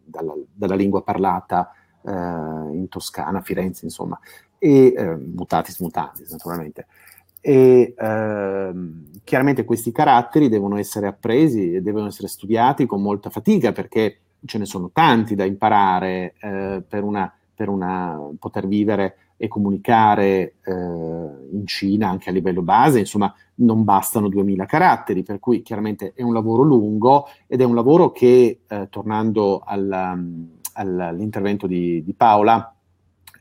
dalla, dalla, lingua parlata eh, in Toscana, Firenze, insomma, e eh, mutatis mutandis, naturalmente. e eh, chiaramente questi caratteri devono essere appresi e devono essere studiati con molta fatica perché ce ne sono tanti da imparare eh, per, una, per una, poter vivere e comunicare eh, in Cina anche a livello base, insomma non bastano 2000 caratteri, per cui chiaramente è un lavoro lungo ed è un lavoro che, eh, tornando alla, all'intervento di, di, Paola,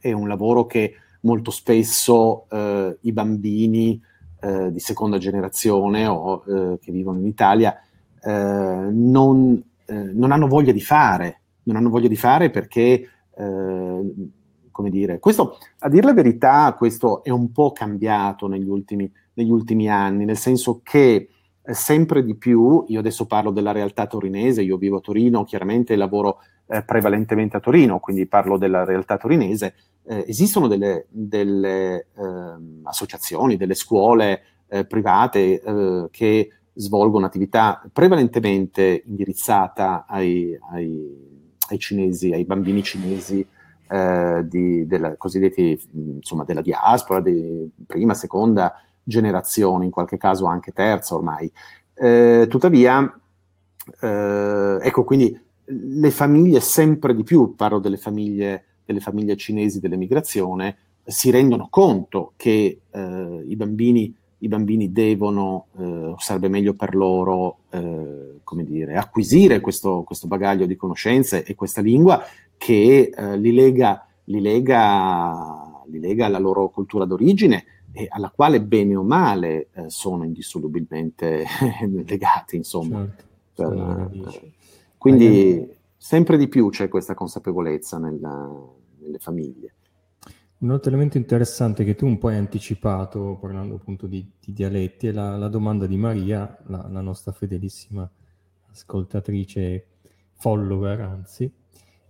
è un lavoro che molto spesso eh, i bambini eh, di seconda generazione o eh, che vivono in Italia eh, non, non, hanno voglia di fare, non hanno voglia di fare perché come dire, questo, a dire la verità, questo è un po' cambiato negli ultimi, negli ultimi anni, nel senso che eh, sempre di più, io adesso parlo della realtà torinese, io vivo a Torino, chiaramente lavoro eh, prevalentemente a Torino, quindi parlo della realtà torinese, eh, esistono delle, delle ehm, associazioni, delle scuole eh, private eh, che svolgono attività prevalentemente indirizzata ai, ai, ai cinesi, ai bambini cinesi eh, di, della, insomma, della diaspora, di prima, seconda generazione, in qualche caso anche terza ormai. Eh, tuttavia, eh, ecco, quindi le famiglie sempre di più, parlo delle famiglie, delle famiglie cinesi dell'emigrazione, si rendono conto che eh, i bambini i bambini devono, eh, sarebbe meglio per loro, eh, come dire, acquisire questo, questo, bagaglio di conoscenze e questa lingua che eh, li, lega, li, lega, li, lega, alla loro cultura d'origine e alla quale bene o male eh, sono indissolubilmente legati, insomma. Certo, per, quindi sempre di più c'è questa consapevolezza nella, nelle famiglie. Un altro elemento interessante che tu un po' hai anticipato, parlando appunto di, di dialetti, è la, la, domanda di Maria, la, la nostra fedelissima ascoltatrice, follower anzi,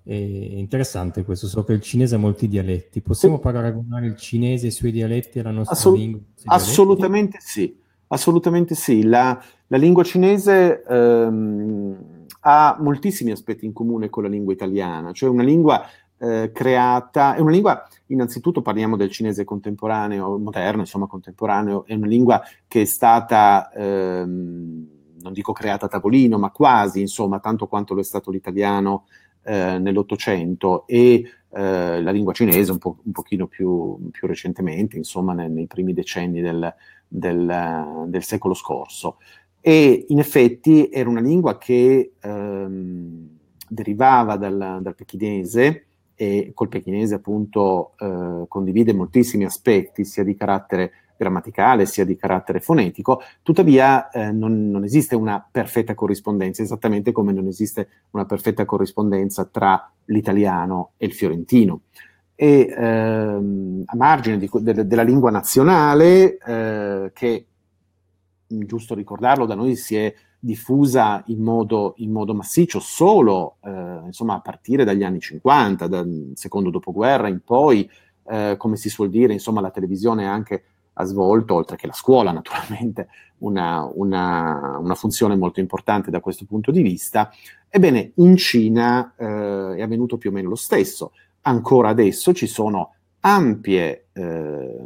è interessante questo, so che il cinese ha molti dialetti. Possiamo sì. paragonare il cinese e i suoi dialetti alla nostra Assolut- lingua? Assolutamente sì, assolutamente sì. La, la lingua cinese ehm, ha moltissimi aspetti in comune con la lingua italiana, cioè una lingua eh, creata, è una lingua, innanzitutto parliamo del cinese contemporaneo, moderno, insomma contemporaneo, è una lingua che è stata... Ehm, non dico creata a tavolino, ma quasi, insomma, tanto quanto lo è stato l'italiano eh, nell'Ottocento e eh, la lingua cinese un, po', un pochino più, più recentemente, insomma nei, nei primi decenni del, del, del, secolo scorso. E in effetti era una lingua che ehm, derivava dal, dal pechinese e col pechinese appunto eh, condivide moltissimi aspetti sia di carattere grammaticale sia di carattere fonetico, tuttavia eh, non, non, esiste una perfetta corrispondenza, esattamente come non esiste una perfetta corrispondenza tra l'italiano e il fiorentino. E ehm, a margine di, de, della lingua nazionale, eh, che giusto ricordarlo, da noi si è diffusa in modo, in modo massiccio solo eh, insomma, a partire dagli anni 50, dal secondo dopoguerra in poi, eh, come si suol dire, insomma, la televisione anche ha svolto, oltre che la scuola naturalmente, una, una, una, funzione molto importante da questo punto di vista. Ebbene, in Cina eh, è avvenuto più o meno lo stesso. Ancora adesso ci sono ampie eh,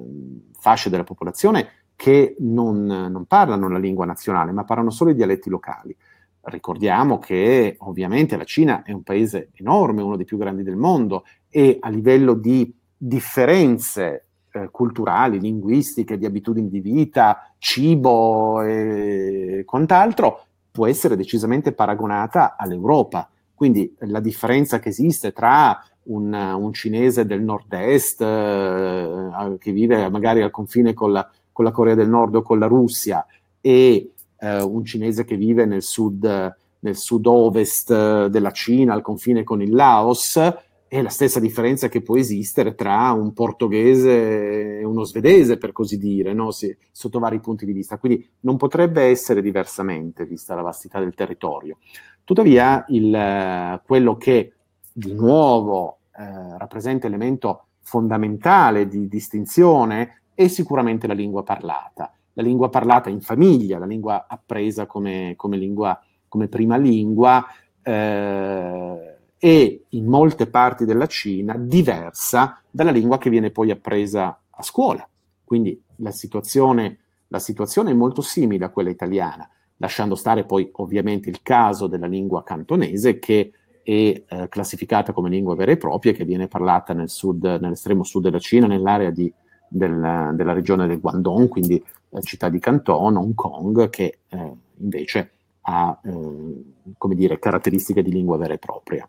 fasce della popolazione che non, non parlano la lingua nazionale, ma parlano solo i dialetti locali. Ricordiamo che ovviamente la Cina è un paese enorme, uno dei più grandi del mondo e a livello di differenze eh, culturali, linguistiche, di abitudini di vita, cibo e quant'altro, può essere decisamente paragonata all'Europa. Quindi la differenza che esiste tra un, un cinese del nord-est eh, che vive magari al confine con la, con la, Corea del Nord o con la Russia e eh, un cinese che vive nel sud nel sud-ovest della Cina, al confine con il Laos, è la stessa differenza che può esistere tra un portoghese e uno svedese, per così dire, no? si, sotto vari punti di vista. Quindi non potrebbe essere diversamente, vista la vastità del territorio. Tuttavia, il, quello che di nuovo eh, rappresenta elemento fondamentale di distinzione è sicuramente la lingua parlata. La lingua parlata in famiglia, la lingua appresa come, come, lingua, come prima lingua. Eh, e in molte parti della Cina diversa dalla lingua che viene poi appresa a scuola. Quindi la situazione, la situazione è molto simile a quella italiana, lasciando stare poi ovviamente il caso della lingua cantonese che è eh, classificata come lingua vera e propria, che viene parlata nel sud, nell'estremo sud della Cina, nell'area di, del, della regione del Guangdong, quindi la città di Canton, Hong Kong, che eh, invece ha eh, dire, caratteristiche di lingua vera e propria.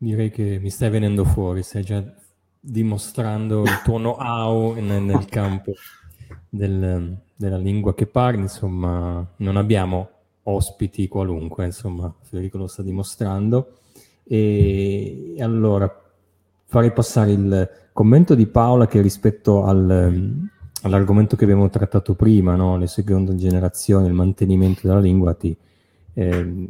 Direi che mi stai venendo fuori, stai già dimostrando il tuo know-how nel, nel campo del, della lingua che parli, insomma, non abbiamo ospiti qualunque, insomma, Federico lo sta dimostrando. E allora farei passare il commento di Paola che rispetto al, all'argomento che abbiamo trattato prima, no? le seconde generazioni, il mantenimento della lingua, ti eh,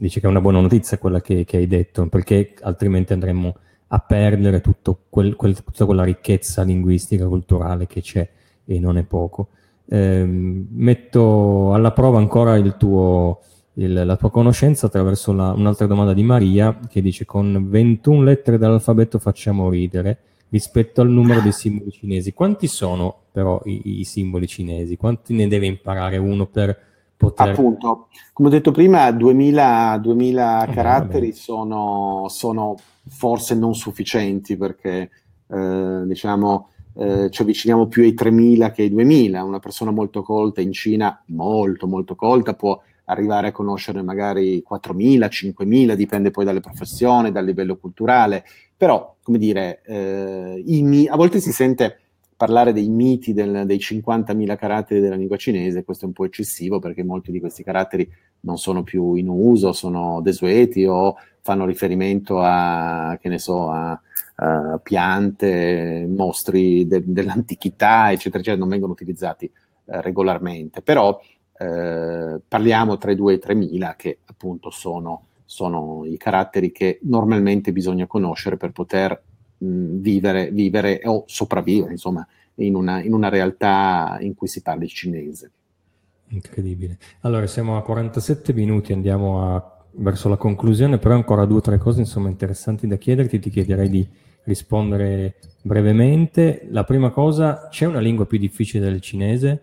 dice che è una buona notizia quella che, che, hai detto, perché altrimenti andremmo a perdere quel, quel, tutta quella ricchezza linguistica, culturale che c'è e non è poco. Eh, metto alla prova ancora il tuo, il, la tua conoscenza attraverso la, un'altra domanda di Maria che dice con 21 lettere dall'alfabeto facciamo ridere rispetto al numero dei simboli cinesi. Quanti sono però i, i simboli cinesi? Quanti ne deve imparare uno per poter... Appunto, come ho detto prima, 2000, 2000 eh, caratteri sono, sono, forse non sufficienti perché, eh, diciamo, eh, ci avviciniamo più ai 3000 che ai 2000. Una persona molto colta in Cina, molto, molto colta, può arrivare a conoscere magari 4.000, 5.000, dipende poi dalle professioni, dal livello culturale, però, come dire, eh, mi- a volte si sente parlare dei miti del, dei 50.000 caratteri della lingua cinese, questo è un po' eccessivo perché molti di questi caratteri non sono più in uso, sono desueti o fanno riferimento a, che ne so, a, a piante, mostri de- dell'antichità, eccetera, eccetera, non vengono utilizzati eh, regolarmente, però eh, parliamo tra i 2 e i 3.000 che appunto sono, sono, i caratteri che normalmente bisogna conoscere per poter mh, vivere, vivere, o sopravvivere, insomma, in una, in una realtà in cui si parla il cinese. Incredibile. Allora, siamo a 47 minuti, andiamo a, verso la conclusione, però ancora due o tre cose insomma, interessanti da chiederti. Ti chiederei di rispondere brevemente. La prima cosa, c'è una lingua più difficile del cinese?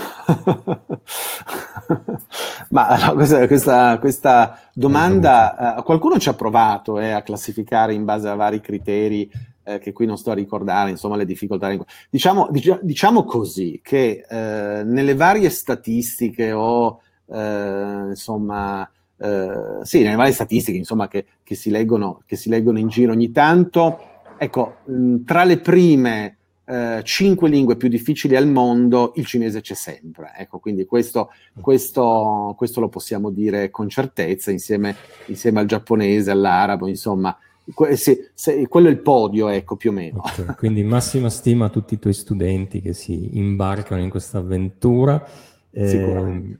Ma no, questa, questa, questa, domanda, eh, qualcuno ci ha provato eh, a classificare in base a vari criteri eh, che qui non sto a ricordare, insomma, le difficoltà. Diciamo, dic- diciamo così che eh, nelle varie statistiche o eh, insomma, eh, sì, nelle varie statistiche insomma, che, che, si leggono, che si leggono in giro ogni tanto, ecco, mh, tra le prime eh, cinque lingue più difficili al mondo, il cinese c'è sempre. Ecco, quindi questo, questo, questo lo possiamo dire con certezza, insieme, insieme al giapponese, all'arabo, insomma. Que- se, se, quello è il podio, ecco, più o meno. Okay, quindi massima stima a tutti i tuoi studenti che si imbarcano in questa avventura. Eh,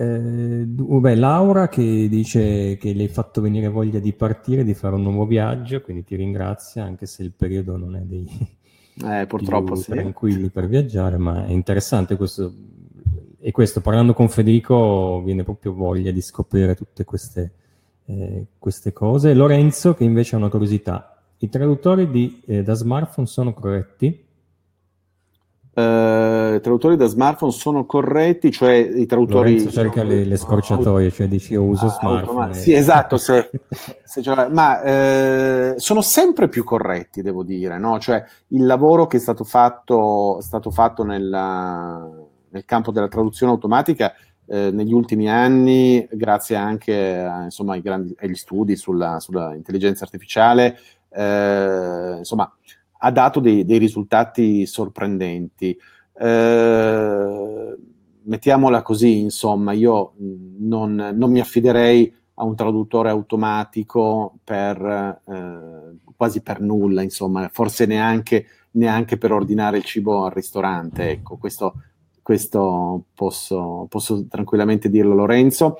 eh, beh, Laura che dice che le hai fatto venire voglia di partire, di fare un nuovo viaggio, quindi ti ringrazia, anche se il periodo non è dei eh, purtroppo sì. tranquilli per viaggiare, ma è interessante questo. E questo, parlando con Federico, viene proprio voglia di scoprire tutte queste, eh, queste cose. Lorenzo, che invece ha una curiosità, i traduttori di, eh, da smartphone sono corretti? Uh, i traduttori da smartphone sono corretti, cioè i traduttori... Lorenzo cerca le, le scorciatoie, cioè dici io uso ah, smartphone. Sì, esatto, se, se cioè, ma eh, sono sempre più corretti, devo dire, no? Cioè il lavoro che è stato fatto, è stato fatto nella, nel campo della traduzione automatica eh, negli ultimi anni, grazie anche a, insomma, ai grandi, agli studi sulla, sulla intelligenza artificiale, eh, insomma ha dato dei, dei risultati sorprendenti. Eh, mettiamola così, insomma, io non, non, mi affiderei a un traduttore automatico per eh, quasi per nulla, insomma, forse neanche, neanche, per ordinare il cibo al ristorante. Ecco, questo, questo posso, posso tranquillamente dirlo Lorenzo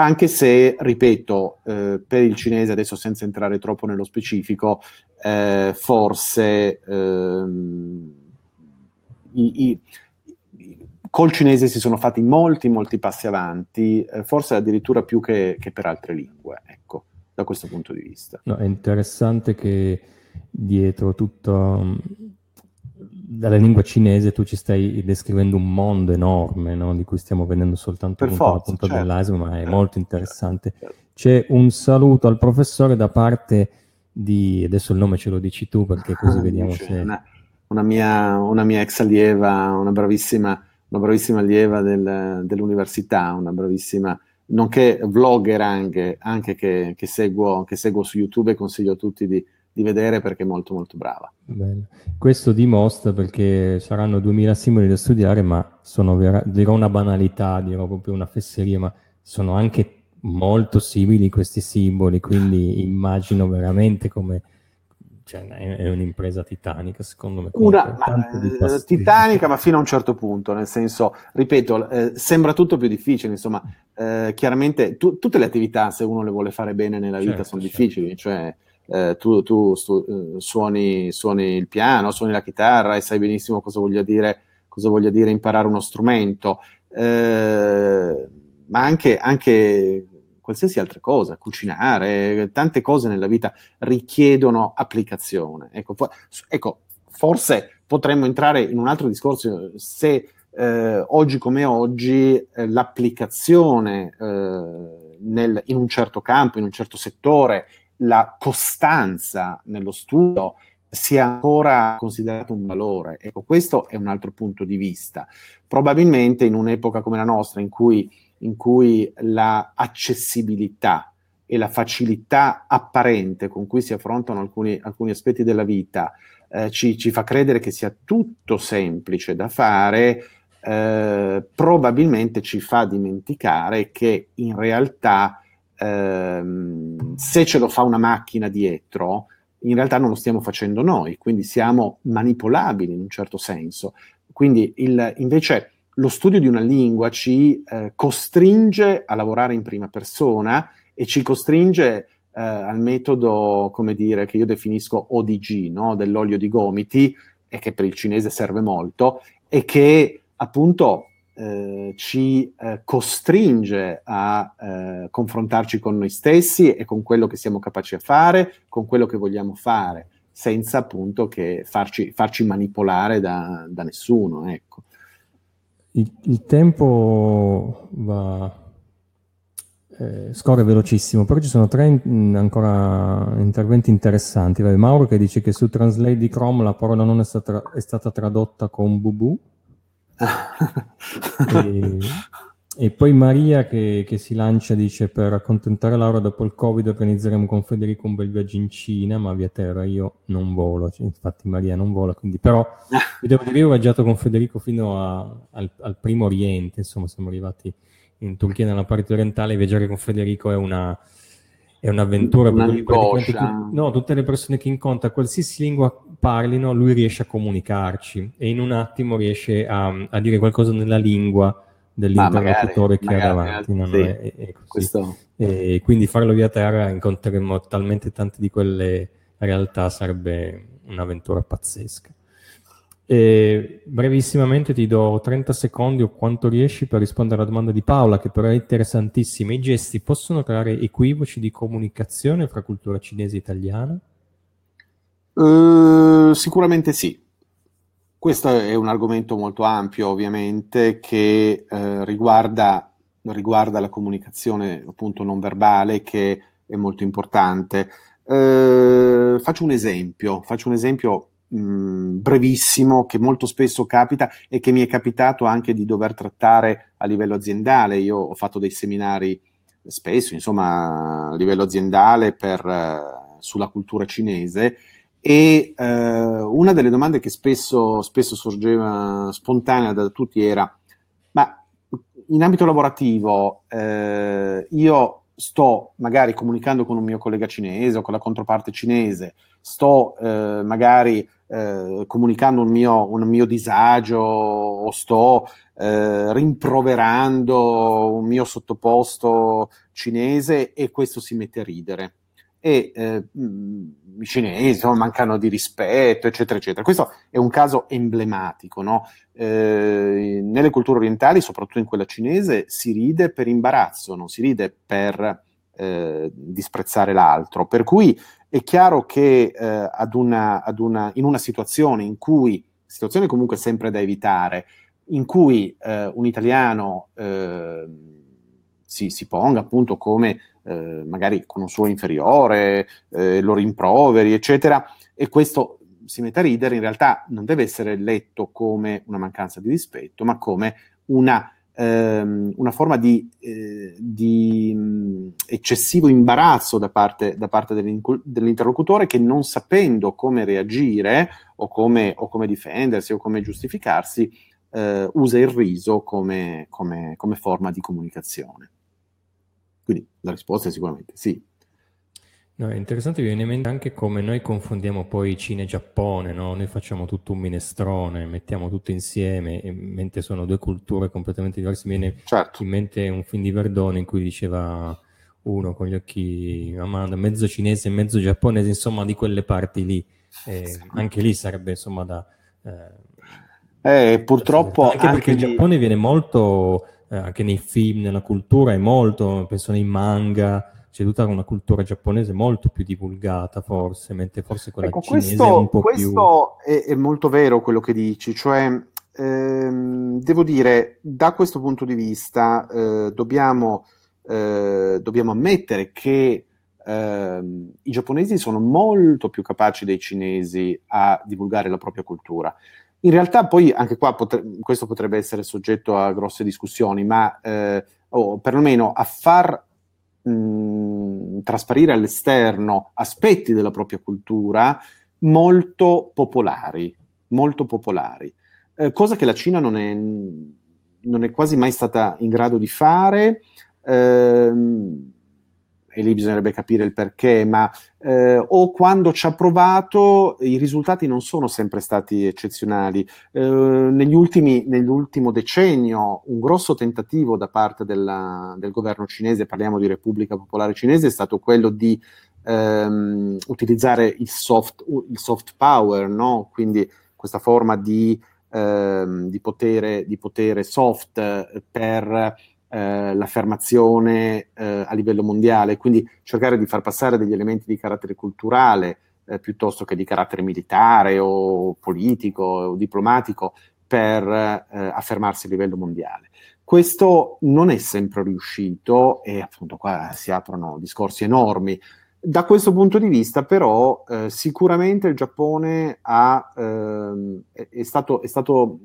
anche se, ripeto, eh, per il cinese, adesso senza entrare troppo nello specifico, eh, forse ehm, i, i, col cinese si sono fatti molti, molti passi avanti, eh, forse addirittura più che, che, per altre lingue, ecco, da questo punto di vista. No, è interessante che dietro tutto dalla lingua cinese tu ci stai descrivendo un mondo enorme no? di cui stiamo vedendo soltanto per forza, la punta certo. dell'iceberg, ma è certo, molto interessante. Certo. C'è un saluto al professore da parte di, adesso il nome ce lo dici tu perché così ah, vediamo se... Una, una, mia, una mia ex allieva, una bravissima, una bravissima allieva del, dell'università, una bravissima nonché vlogger anche, anche che, che, seguo, che seguo su YouTube e consiglio a tutti di, di vedere perché è molto molto brava. Bene. Questo dimostra perché saranno 2000 simboli da studiare, ma sono vera- dirò una banalità, dirò proprio una fesseria, ma sono anche molto simili questi simboli, quindi immagino veramente come cioè, è, un'impresa titanica, secondo me. Una, ma, eh, titanica, ma fino a un certo punto, nel senso, ripeto, eh, sembra tutto più difficile, insomma, eh, chiaramente tu, tutte le attività, se uno le vuole fare bene nella vita, certo, sono certo. difficili, cioè eh, tu, tu stu, eh, suoni, suoni, il piano, suoni la chitarra e sai benissimo cosa voglia dire, cosa voglia dire imparare uno strumento, eh, ma anche, anche qualsiasi altra cosa, cucinare, tante cose nella vita richiedono applicazione. Ecco, for- ecco forse potremmo entrare in un altro discorso se eh, oggi come oggi eh, l'applicazione eh, nel, in un certo campo, in un certo settore la costanza nello studio sia ancora considerato un valore. Ecco, questo è un altro punto di vista. Probabilmente in un'epoca come la nostra, in cui, in cui la accessibilità e la facilità apparente con cui si affrontano alcuni, alcuni aspetti della vita eh, ci, ci, fa credere che sia tutto semplice da fare, eh, probabilmente ci fa dimenticare che in realtà ehm, se ce lo fa una macchina dietro, in realtà non lo stiamo facendo noi, quindi siamo manipolabili in un certo senso. Quindi il, invece lo studio di una lingua ci eh, costringe a lavorare in prima persona e ci costringe eh, al metodo, come dire, che io definisco ODG, no? dell'olio di gomiti, e che per il cinese serve molto, e che appunto eh, ci eh, costringe a eh, confrontarci con noi stessi e con quello che siamo capaci a fare, con quello che vogliamo fare, senza appunto che farci, farci manipolare da, da nessuno. Ecco. Il, il, tempo va, eh, scorre velocissimo, però ci sono tre in, ancora interventi interessanti. Mauro che dice che su Translate di Chrome la parola non è stata, è stata tradotta con bubu e, e, poi Maria che, che, si lancia, dice, per accontentare Laura dopo il Covid organizzeremo con Federico un bel viaggio in Cina, ma via terra io non volo, cioè, infatti Maria non vola, quindi però vi devo dire, io ho viaggiato con Federico fino a, al, al primo Oriente, insomma siamo arrivati in Turchia nella parte orientale, viaggiare con Federico è una è un'avventura una tu, no, tutte le persone che incontra, qualsiasi lingua parlino, lui riesce a comunicarci e in un attimo riesce a, a dire qualcosa nella lingua dell'interlocutore che ha davanti. Sì, è, è Questo... E quindi farlo via terra incontreremo talmente tante di quelle realtà, sarebbe un'avventura pazzesca. E brevissimamente ti do 30 secondi o quanto riesci per rispondere alla domanda di Paola, che però è interessantissima. I gesti possono creare equivoci di comunicazione fra cultura cinese e italiana? Uh, sicuramente sì. Questo è un argomento molto ampio, ovviamente, che uh, riguarda, riguarda, la comunicazione appunto non verbale, che è molto importante. Uh, faccio un esempio, faccio un esempio mh, brevissimo che molto spesso capita e che mi è capitato anche di dover trattare a livello aziendale. Io ho fatto dei seminari spesso, insomma, a livello aziendale per, uh, sulla cultura cinese e uh, una delle domande che spesso, spesso sorgeva spontanea da tutti era ma in ambito lavorativo uh, io sto magari comunicando con un mio collega cinese o con la controparte cinese, sto eh, magari eh, comunicando un mio, un mio, disagio o sto eh, rimproverando un mio sottoposto cinese e questo si mette a ridere. E eh, i cinesi no, mancano di rispetto, eccetera, eccetera. Questo è un caso emblematico. No? Eh, nelle culture orientali, soprattutto in quella cinese, si ride per imbarazzo, non si ride per eh, disprezzare l'altro. Per cui è chiaro che eh, ad una, ad una, in una situazione in cui, situazione comunque sempre da evitare, in cui eh, un italiano eh, si, si, ponga appunto come eh, magari con un suo inferiore, eh, lo rimproveri, eccetera, e questo si mette a ridere, in realtà non deve essere letto come una mancanza di rispetto, ma come una ehm, una forma di, eh, di mh, eccessivo imbarazzo da parte, da parte dell'interlocutore che non sapendo come reagire o come, o come difendersi o come giustificarsi, eh, usa il riso come, come, come forma di comunicazione. Quindi la risposta è sicuramente sì. No, è interessante, mi viene in mente anche come noi confondiamo poi Cina e Giappone, no? Noi facciamo tutto un minestrone, mettiamo tutto insieme, mentre sono due culture completamente diverse. Mi viene certo. in mente un film di Verdone in cui diceva uno con gli occhi amando, mezzo cinese e mezzo giapponese, insomma di quelle parti lì. Eh, anche lì sarebbe insomma da... Eh, eh, purtroppo... Anche, anche perché lì... il Giappone viene molto, eh, anche nei film, nella cultura, è molto, penso nei manga c'è tutta una cultura giapponese molto più divulgata forse, mentre forse quella ecco, cinese questo, è un po' questo più... Questo è, è, molto vero quello che dici, cioè ehm, devo dire, da questo punto di vista eh, dobbiamo, eh, dobbiamo, ammettere che ehm, i giapponesi sono molto più capaci dei cinesi a divulgare la propria cultura. In realtà poi anche qua potre- questo potrebbe essere soggetto a grosse discussioni, ma eh, o perlomeno a far mh, trasparire all'esterno aspetti della propria cultura molto popolari, molto popolari, eh, cosa che la Cina non è, non è, quasi mai stata in grado di fare. Ehm, e lì bisognerebbe capire il perché, ma eh, o quando ci ha provato i risultati non sono sempre stati eccezionali. Eh, negli ultimi, nell'ultimo decennio un grosso tentativo da parte della, del governo cinese, parliamo di Repubblica Popolare Cinese, è stato quello di ehm, utilizzare il soft, il soft power, no? quindi questa forma di, ehm, di, potere, di potere soft per eh, l'affermazione eh, a livello mondiale, quindi cercare di far passare degli elementi di carattere culturale eh, piuttosto che di carattere militare o politico o diplomatico per eh, affermarsi a livello mondiale. Questo non è sempre riuscito e appunto qua si aprono discorsi enormi. Da questo punto di vista, però, eh, sicuramente il Giappone ha, ehm, è, è, stato, è stato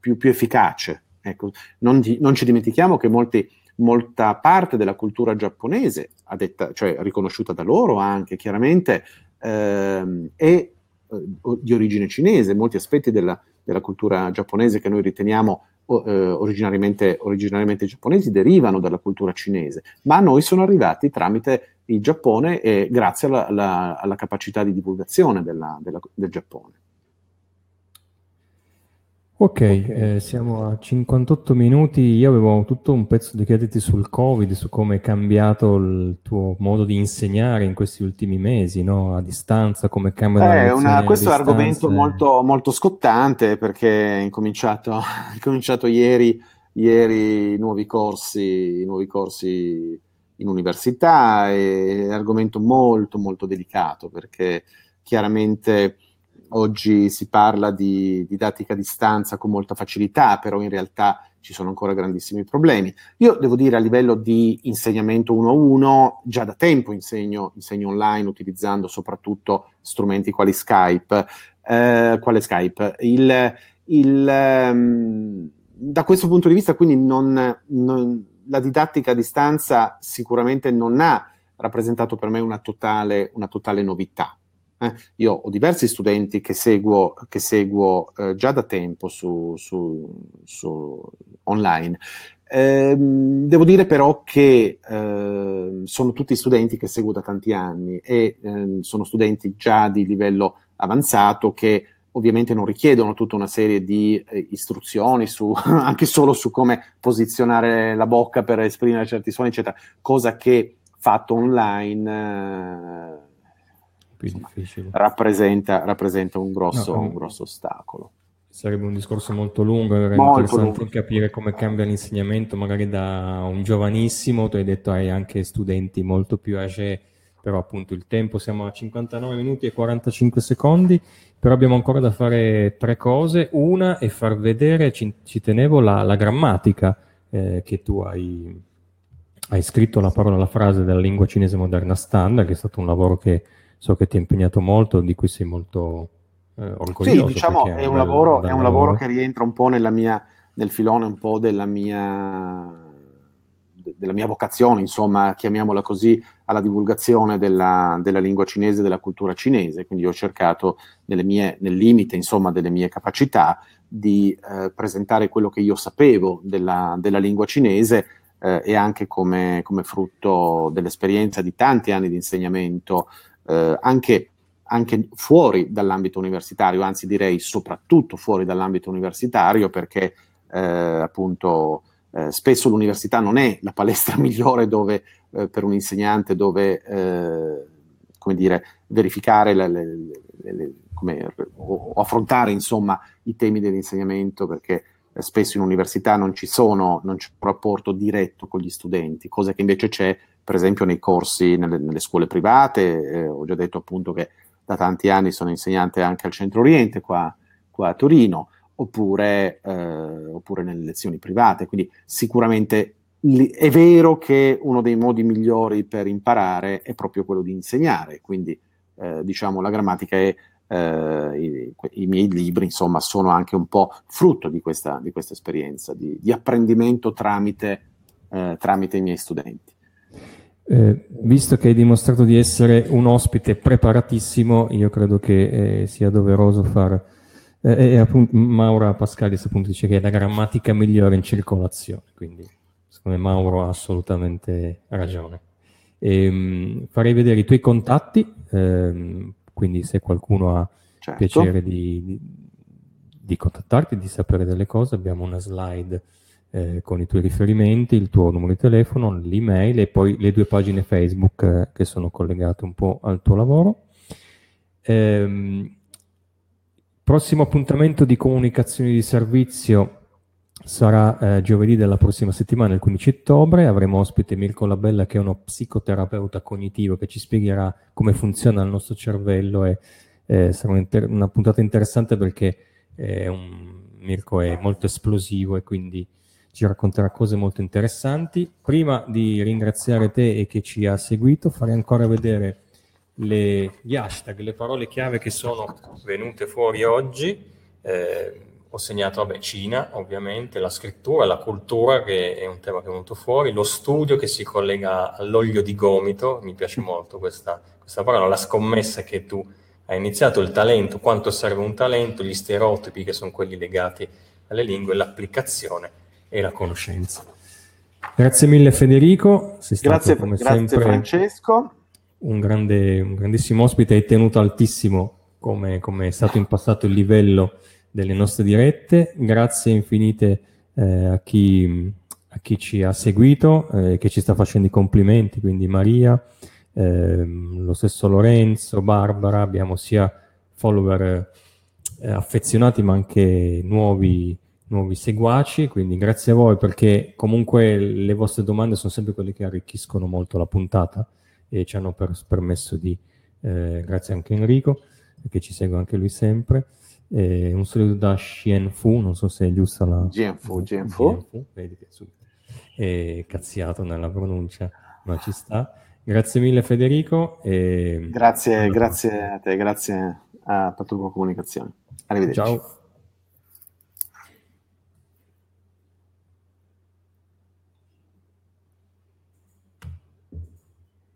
più, più efficace Ecco, non, di, non, ci dimentichiamo che molti, molta parte della cultura giapponese, detta, cioè riconosciuta da loro anche chiaramente, ehm, è eh, di origine cinese. Molti aspetti della, della, cultura giapponese che noi riteniamo eh, originariamente, originariamente, giapponesi derivano dalla cultura cinese, ma a noi sono arrivati tramite il Giappone e grazie alla, alla, alla capacità di divulgazione della, della, del Giappone. Ok, eh, siamo a 58 minuti. Io avevo tutto un pezzo di chiederti sul Covid, su come è cambiato il tuo modo di insegnare in questi ultimi mesi, no? A distanza, come cambia eh, una, Questo è un argomento molto, molto scottante perché è incominciato, è cominciato ieri, ieri i nuovi corsi, i nuovi corsi in università, è un argomento molto, molto delicato perché chiaramente Oggi si parla di didattica a distanza con molta facilità, però in realtà ci sono ancora grandissimi problemi. Io devo dire a livello di insegnamento uno a uno, già da tempo insegno, insegno online utilizzando soprattutto strumenti quali Skype. Eh, quale Skype? Il, il, um, da questo punto di vista, quindi, non, non, la didattica a distanza sicuramente non ha rappresentato per me una totale, una totale novità. Eh, io ho diversi studenti che seguo, che seguo eh, già da tempo su, su, su online. Eh, devo dire però che ehm, sono tutti studenti che seguo da tanti anni e ehm, sono studenti già di livello avanzato che ovviamente non richiedono tutta una serie di eh, istruzioni su, anche solo su come posizionare la bocca per esprimere certi suoni, eccetera, cosa che fatto online più difficile. Rappresenta, rappresenta un, grosso, no, un grosso ostacolo. sarebbe un discorso molto lungo, è interessante lungo. capire come cambia l'insegnamento, magari da un giovanissimo, tu hai detto hai anche studenti molto più age, però appunto il tempo siamo a 59 minuti e 45 secondi, però abbiamo ancora da fare tre cose. Una è far vedere, ci, ci tenevo, la, la grammatica eh, che tu hai, hai scritto la parola, la frase della lingua cinese moderna standard, che è stato un lavoro che so che ti ha impegnato molto, di cui sei molto eh, orgoglioso. Sì, diciamo, è un, lavoro, è un lavoro che rientra un po' nella mia, nel filone un po' della mia della mia vocazione, insomma, chiamiamola così, alla divulgazione della, della, lingua cinese della cultura cinese. Quindi ho cercato, mie, nel limite, insomma, delle mie capacità, di eh, presentare quello che io sapevo della, della lingua cinese eh, e anche come, come, frutto dell'esperienza di tanti anni di insegnamento, eh, anche, anche, fuori dall'ambito universitario, anzi direi soprattutto fuori dall'ambito universitario, perché eh, appunto eh, spesso l'università non è la palestra migliore dove, eh, per un insegnante dove come dire, verificare le, le, le, come, o, o, affrontare insomma i temi dell'insegnamento perché eh, spesso in università non ci sono, non c'è un rapporto diretto con gli studenti, cosa che invece c'è per esempio nei corsi, nelle, nelle scuole private, eh, ho già detto appunto che da tanti anni sono insegnante anche al centro oriente qua, qua a Torino, oppure, eh, oppure, nelle lezioni private, quindi sicuramente li, è vero che uno dei modi migliori per imparare è proprio quello di insegnare, quindi eh, diciamo la grammatica è eh, i, i, miei libri, insomma, sono anche un po' frutto di questa, di questa esperienza, di, di apprendimento tramite, eh, tramite, i miei studenti. Eh, visto che hai dimostrato di essere un ospite preparatissimo, io credo che eh, sia doveroso far... Eh, e appunto Maura Pascalis appunto dice che è la grammatica migliore in circolazione, quindi secondo me Mauro ha assolutamente ragione. E, ehm, farei vedere i tuoi contatti, ehm, quindi se qualcuno ha certo. piacere di, di, di, contattarti, di sapere delle cose, abbiamo una slide eh, con i tuoi riferimenti, il tuo numero di telefono, l'email e poi le due pagine Facebook eh, che sono collegate un po' al tuo lavoro. Ehm, prossimo appuntamento di comunicazioni di servizio sarà eh, giovedì della prossima settimana, il 15 ottobre. Avremo ospite Mirko Labella, che è uno psicoterapeuta cognitivo che ci spiegherà come funziona il nostro cervello. E eh, sarà un'inter- una puntata interessante perché eh, un, Mirko è molto esplosivo e quindi ci racconterà cose molto interessanti. Prima di ringraziare te e chi ci ha seguito, farei ancora vedere le, gli hashtag, le parole chiave che sono venute fuori oggi. Eh, ho segnato, vabbè, Cina, ovviamente, la scrittura, la cultura, che è un tema che è venuto fuori, lo studio che si collega all'olio di gomito, mi piace molto questa, questa parola, la scommessa che tu hai iniziato, il talento, quanto serve un talento, gli stereotipi che sono quelli legati alle lingue, l'applicazione e la conoscenza. Grazie mille Federico, sei stato grazie, come grazie sempre Francesco. Un, grande, un grandissimo ospite, hai tenuto altissimo come, come è stato in passato il livello delle nostre dirette. Grazie infinite eh, a, chi, a, chi, ci ha seguito, eh, che ci sta facendo i complimenti, quindi Maria, eh, lo stesso Lorenzo, Barbara, abbiamo sia follower eh, affezionati ma anche nuovi, nuovi seguaci, quindi grazie a voi perché comunque le vostre domande sono sempre quelle che arricchiscono molto la puntata e ci hanno per, permesso di, eh, grazie anche a Enrico, che ci segue anche lui sempre, eh, un saluto da Xian Fu, non so se è giusta la... Jianfu, Jianfu. Vedi che è cazziato nella pronuncia, ma ci sta. Grazie mille Federico. E... Grazie, grazie a te, grazie a Patruco Comunicazione. Arrivederci. Ciao.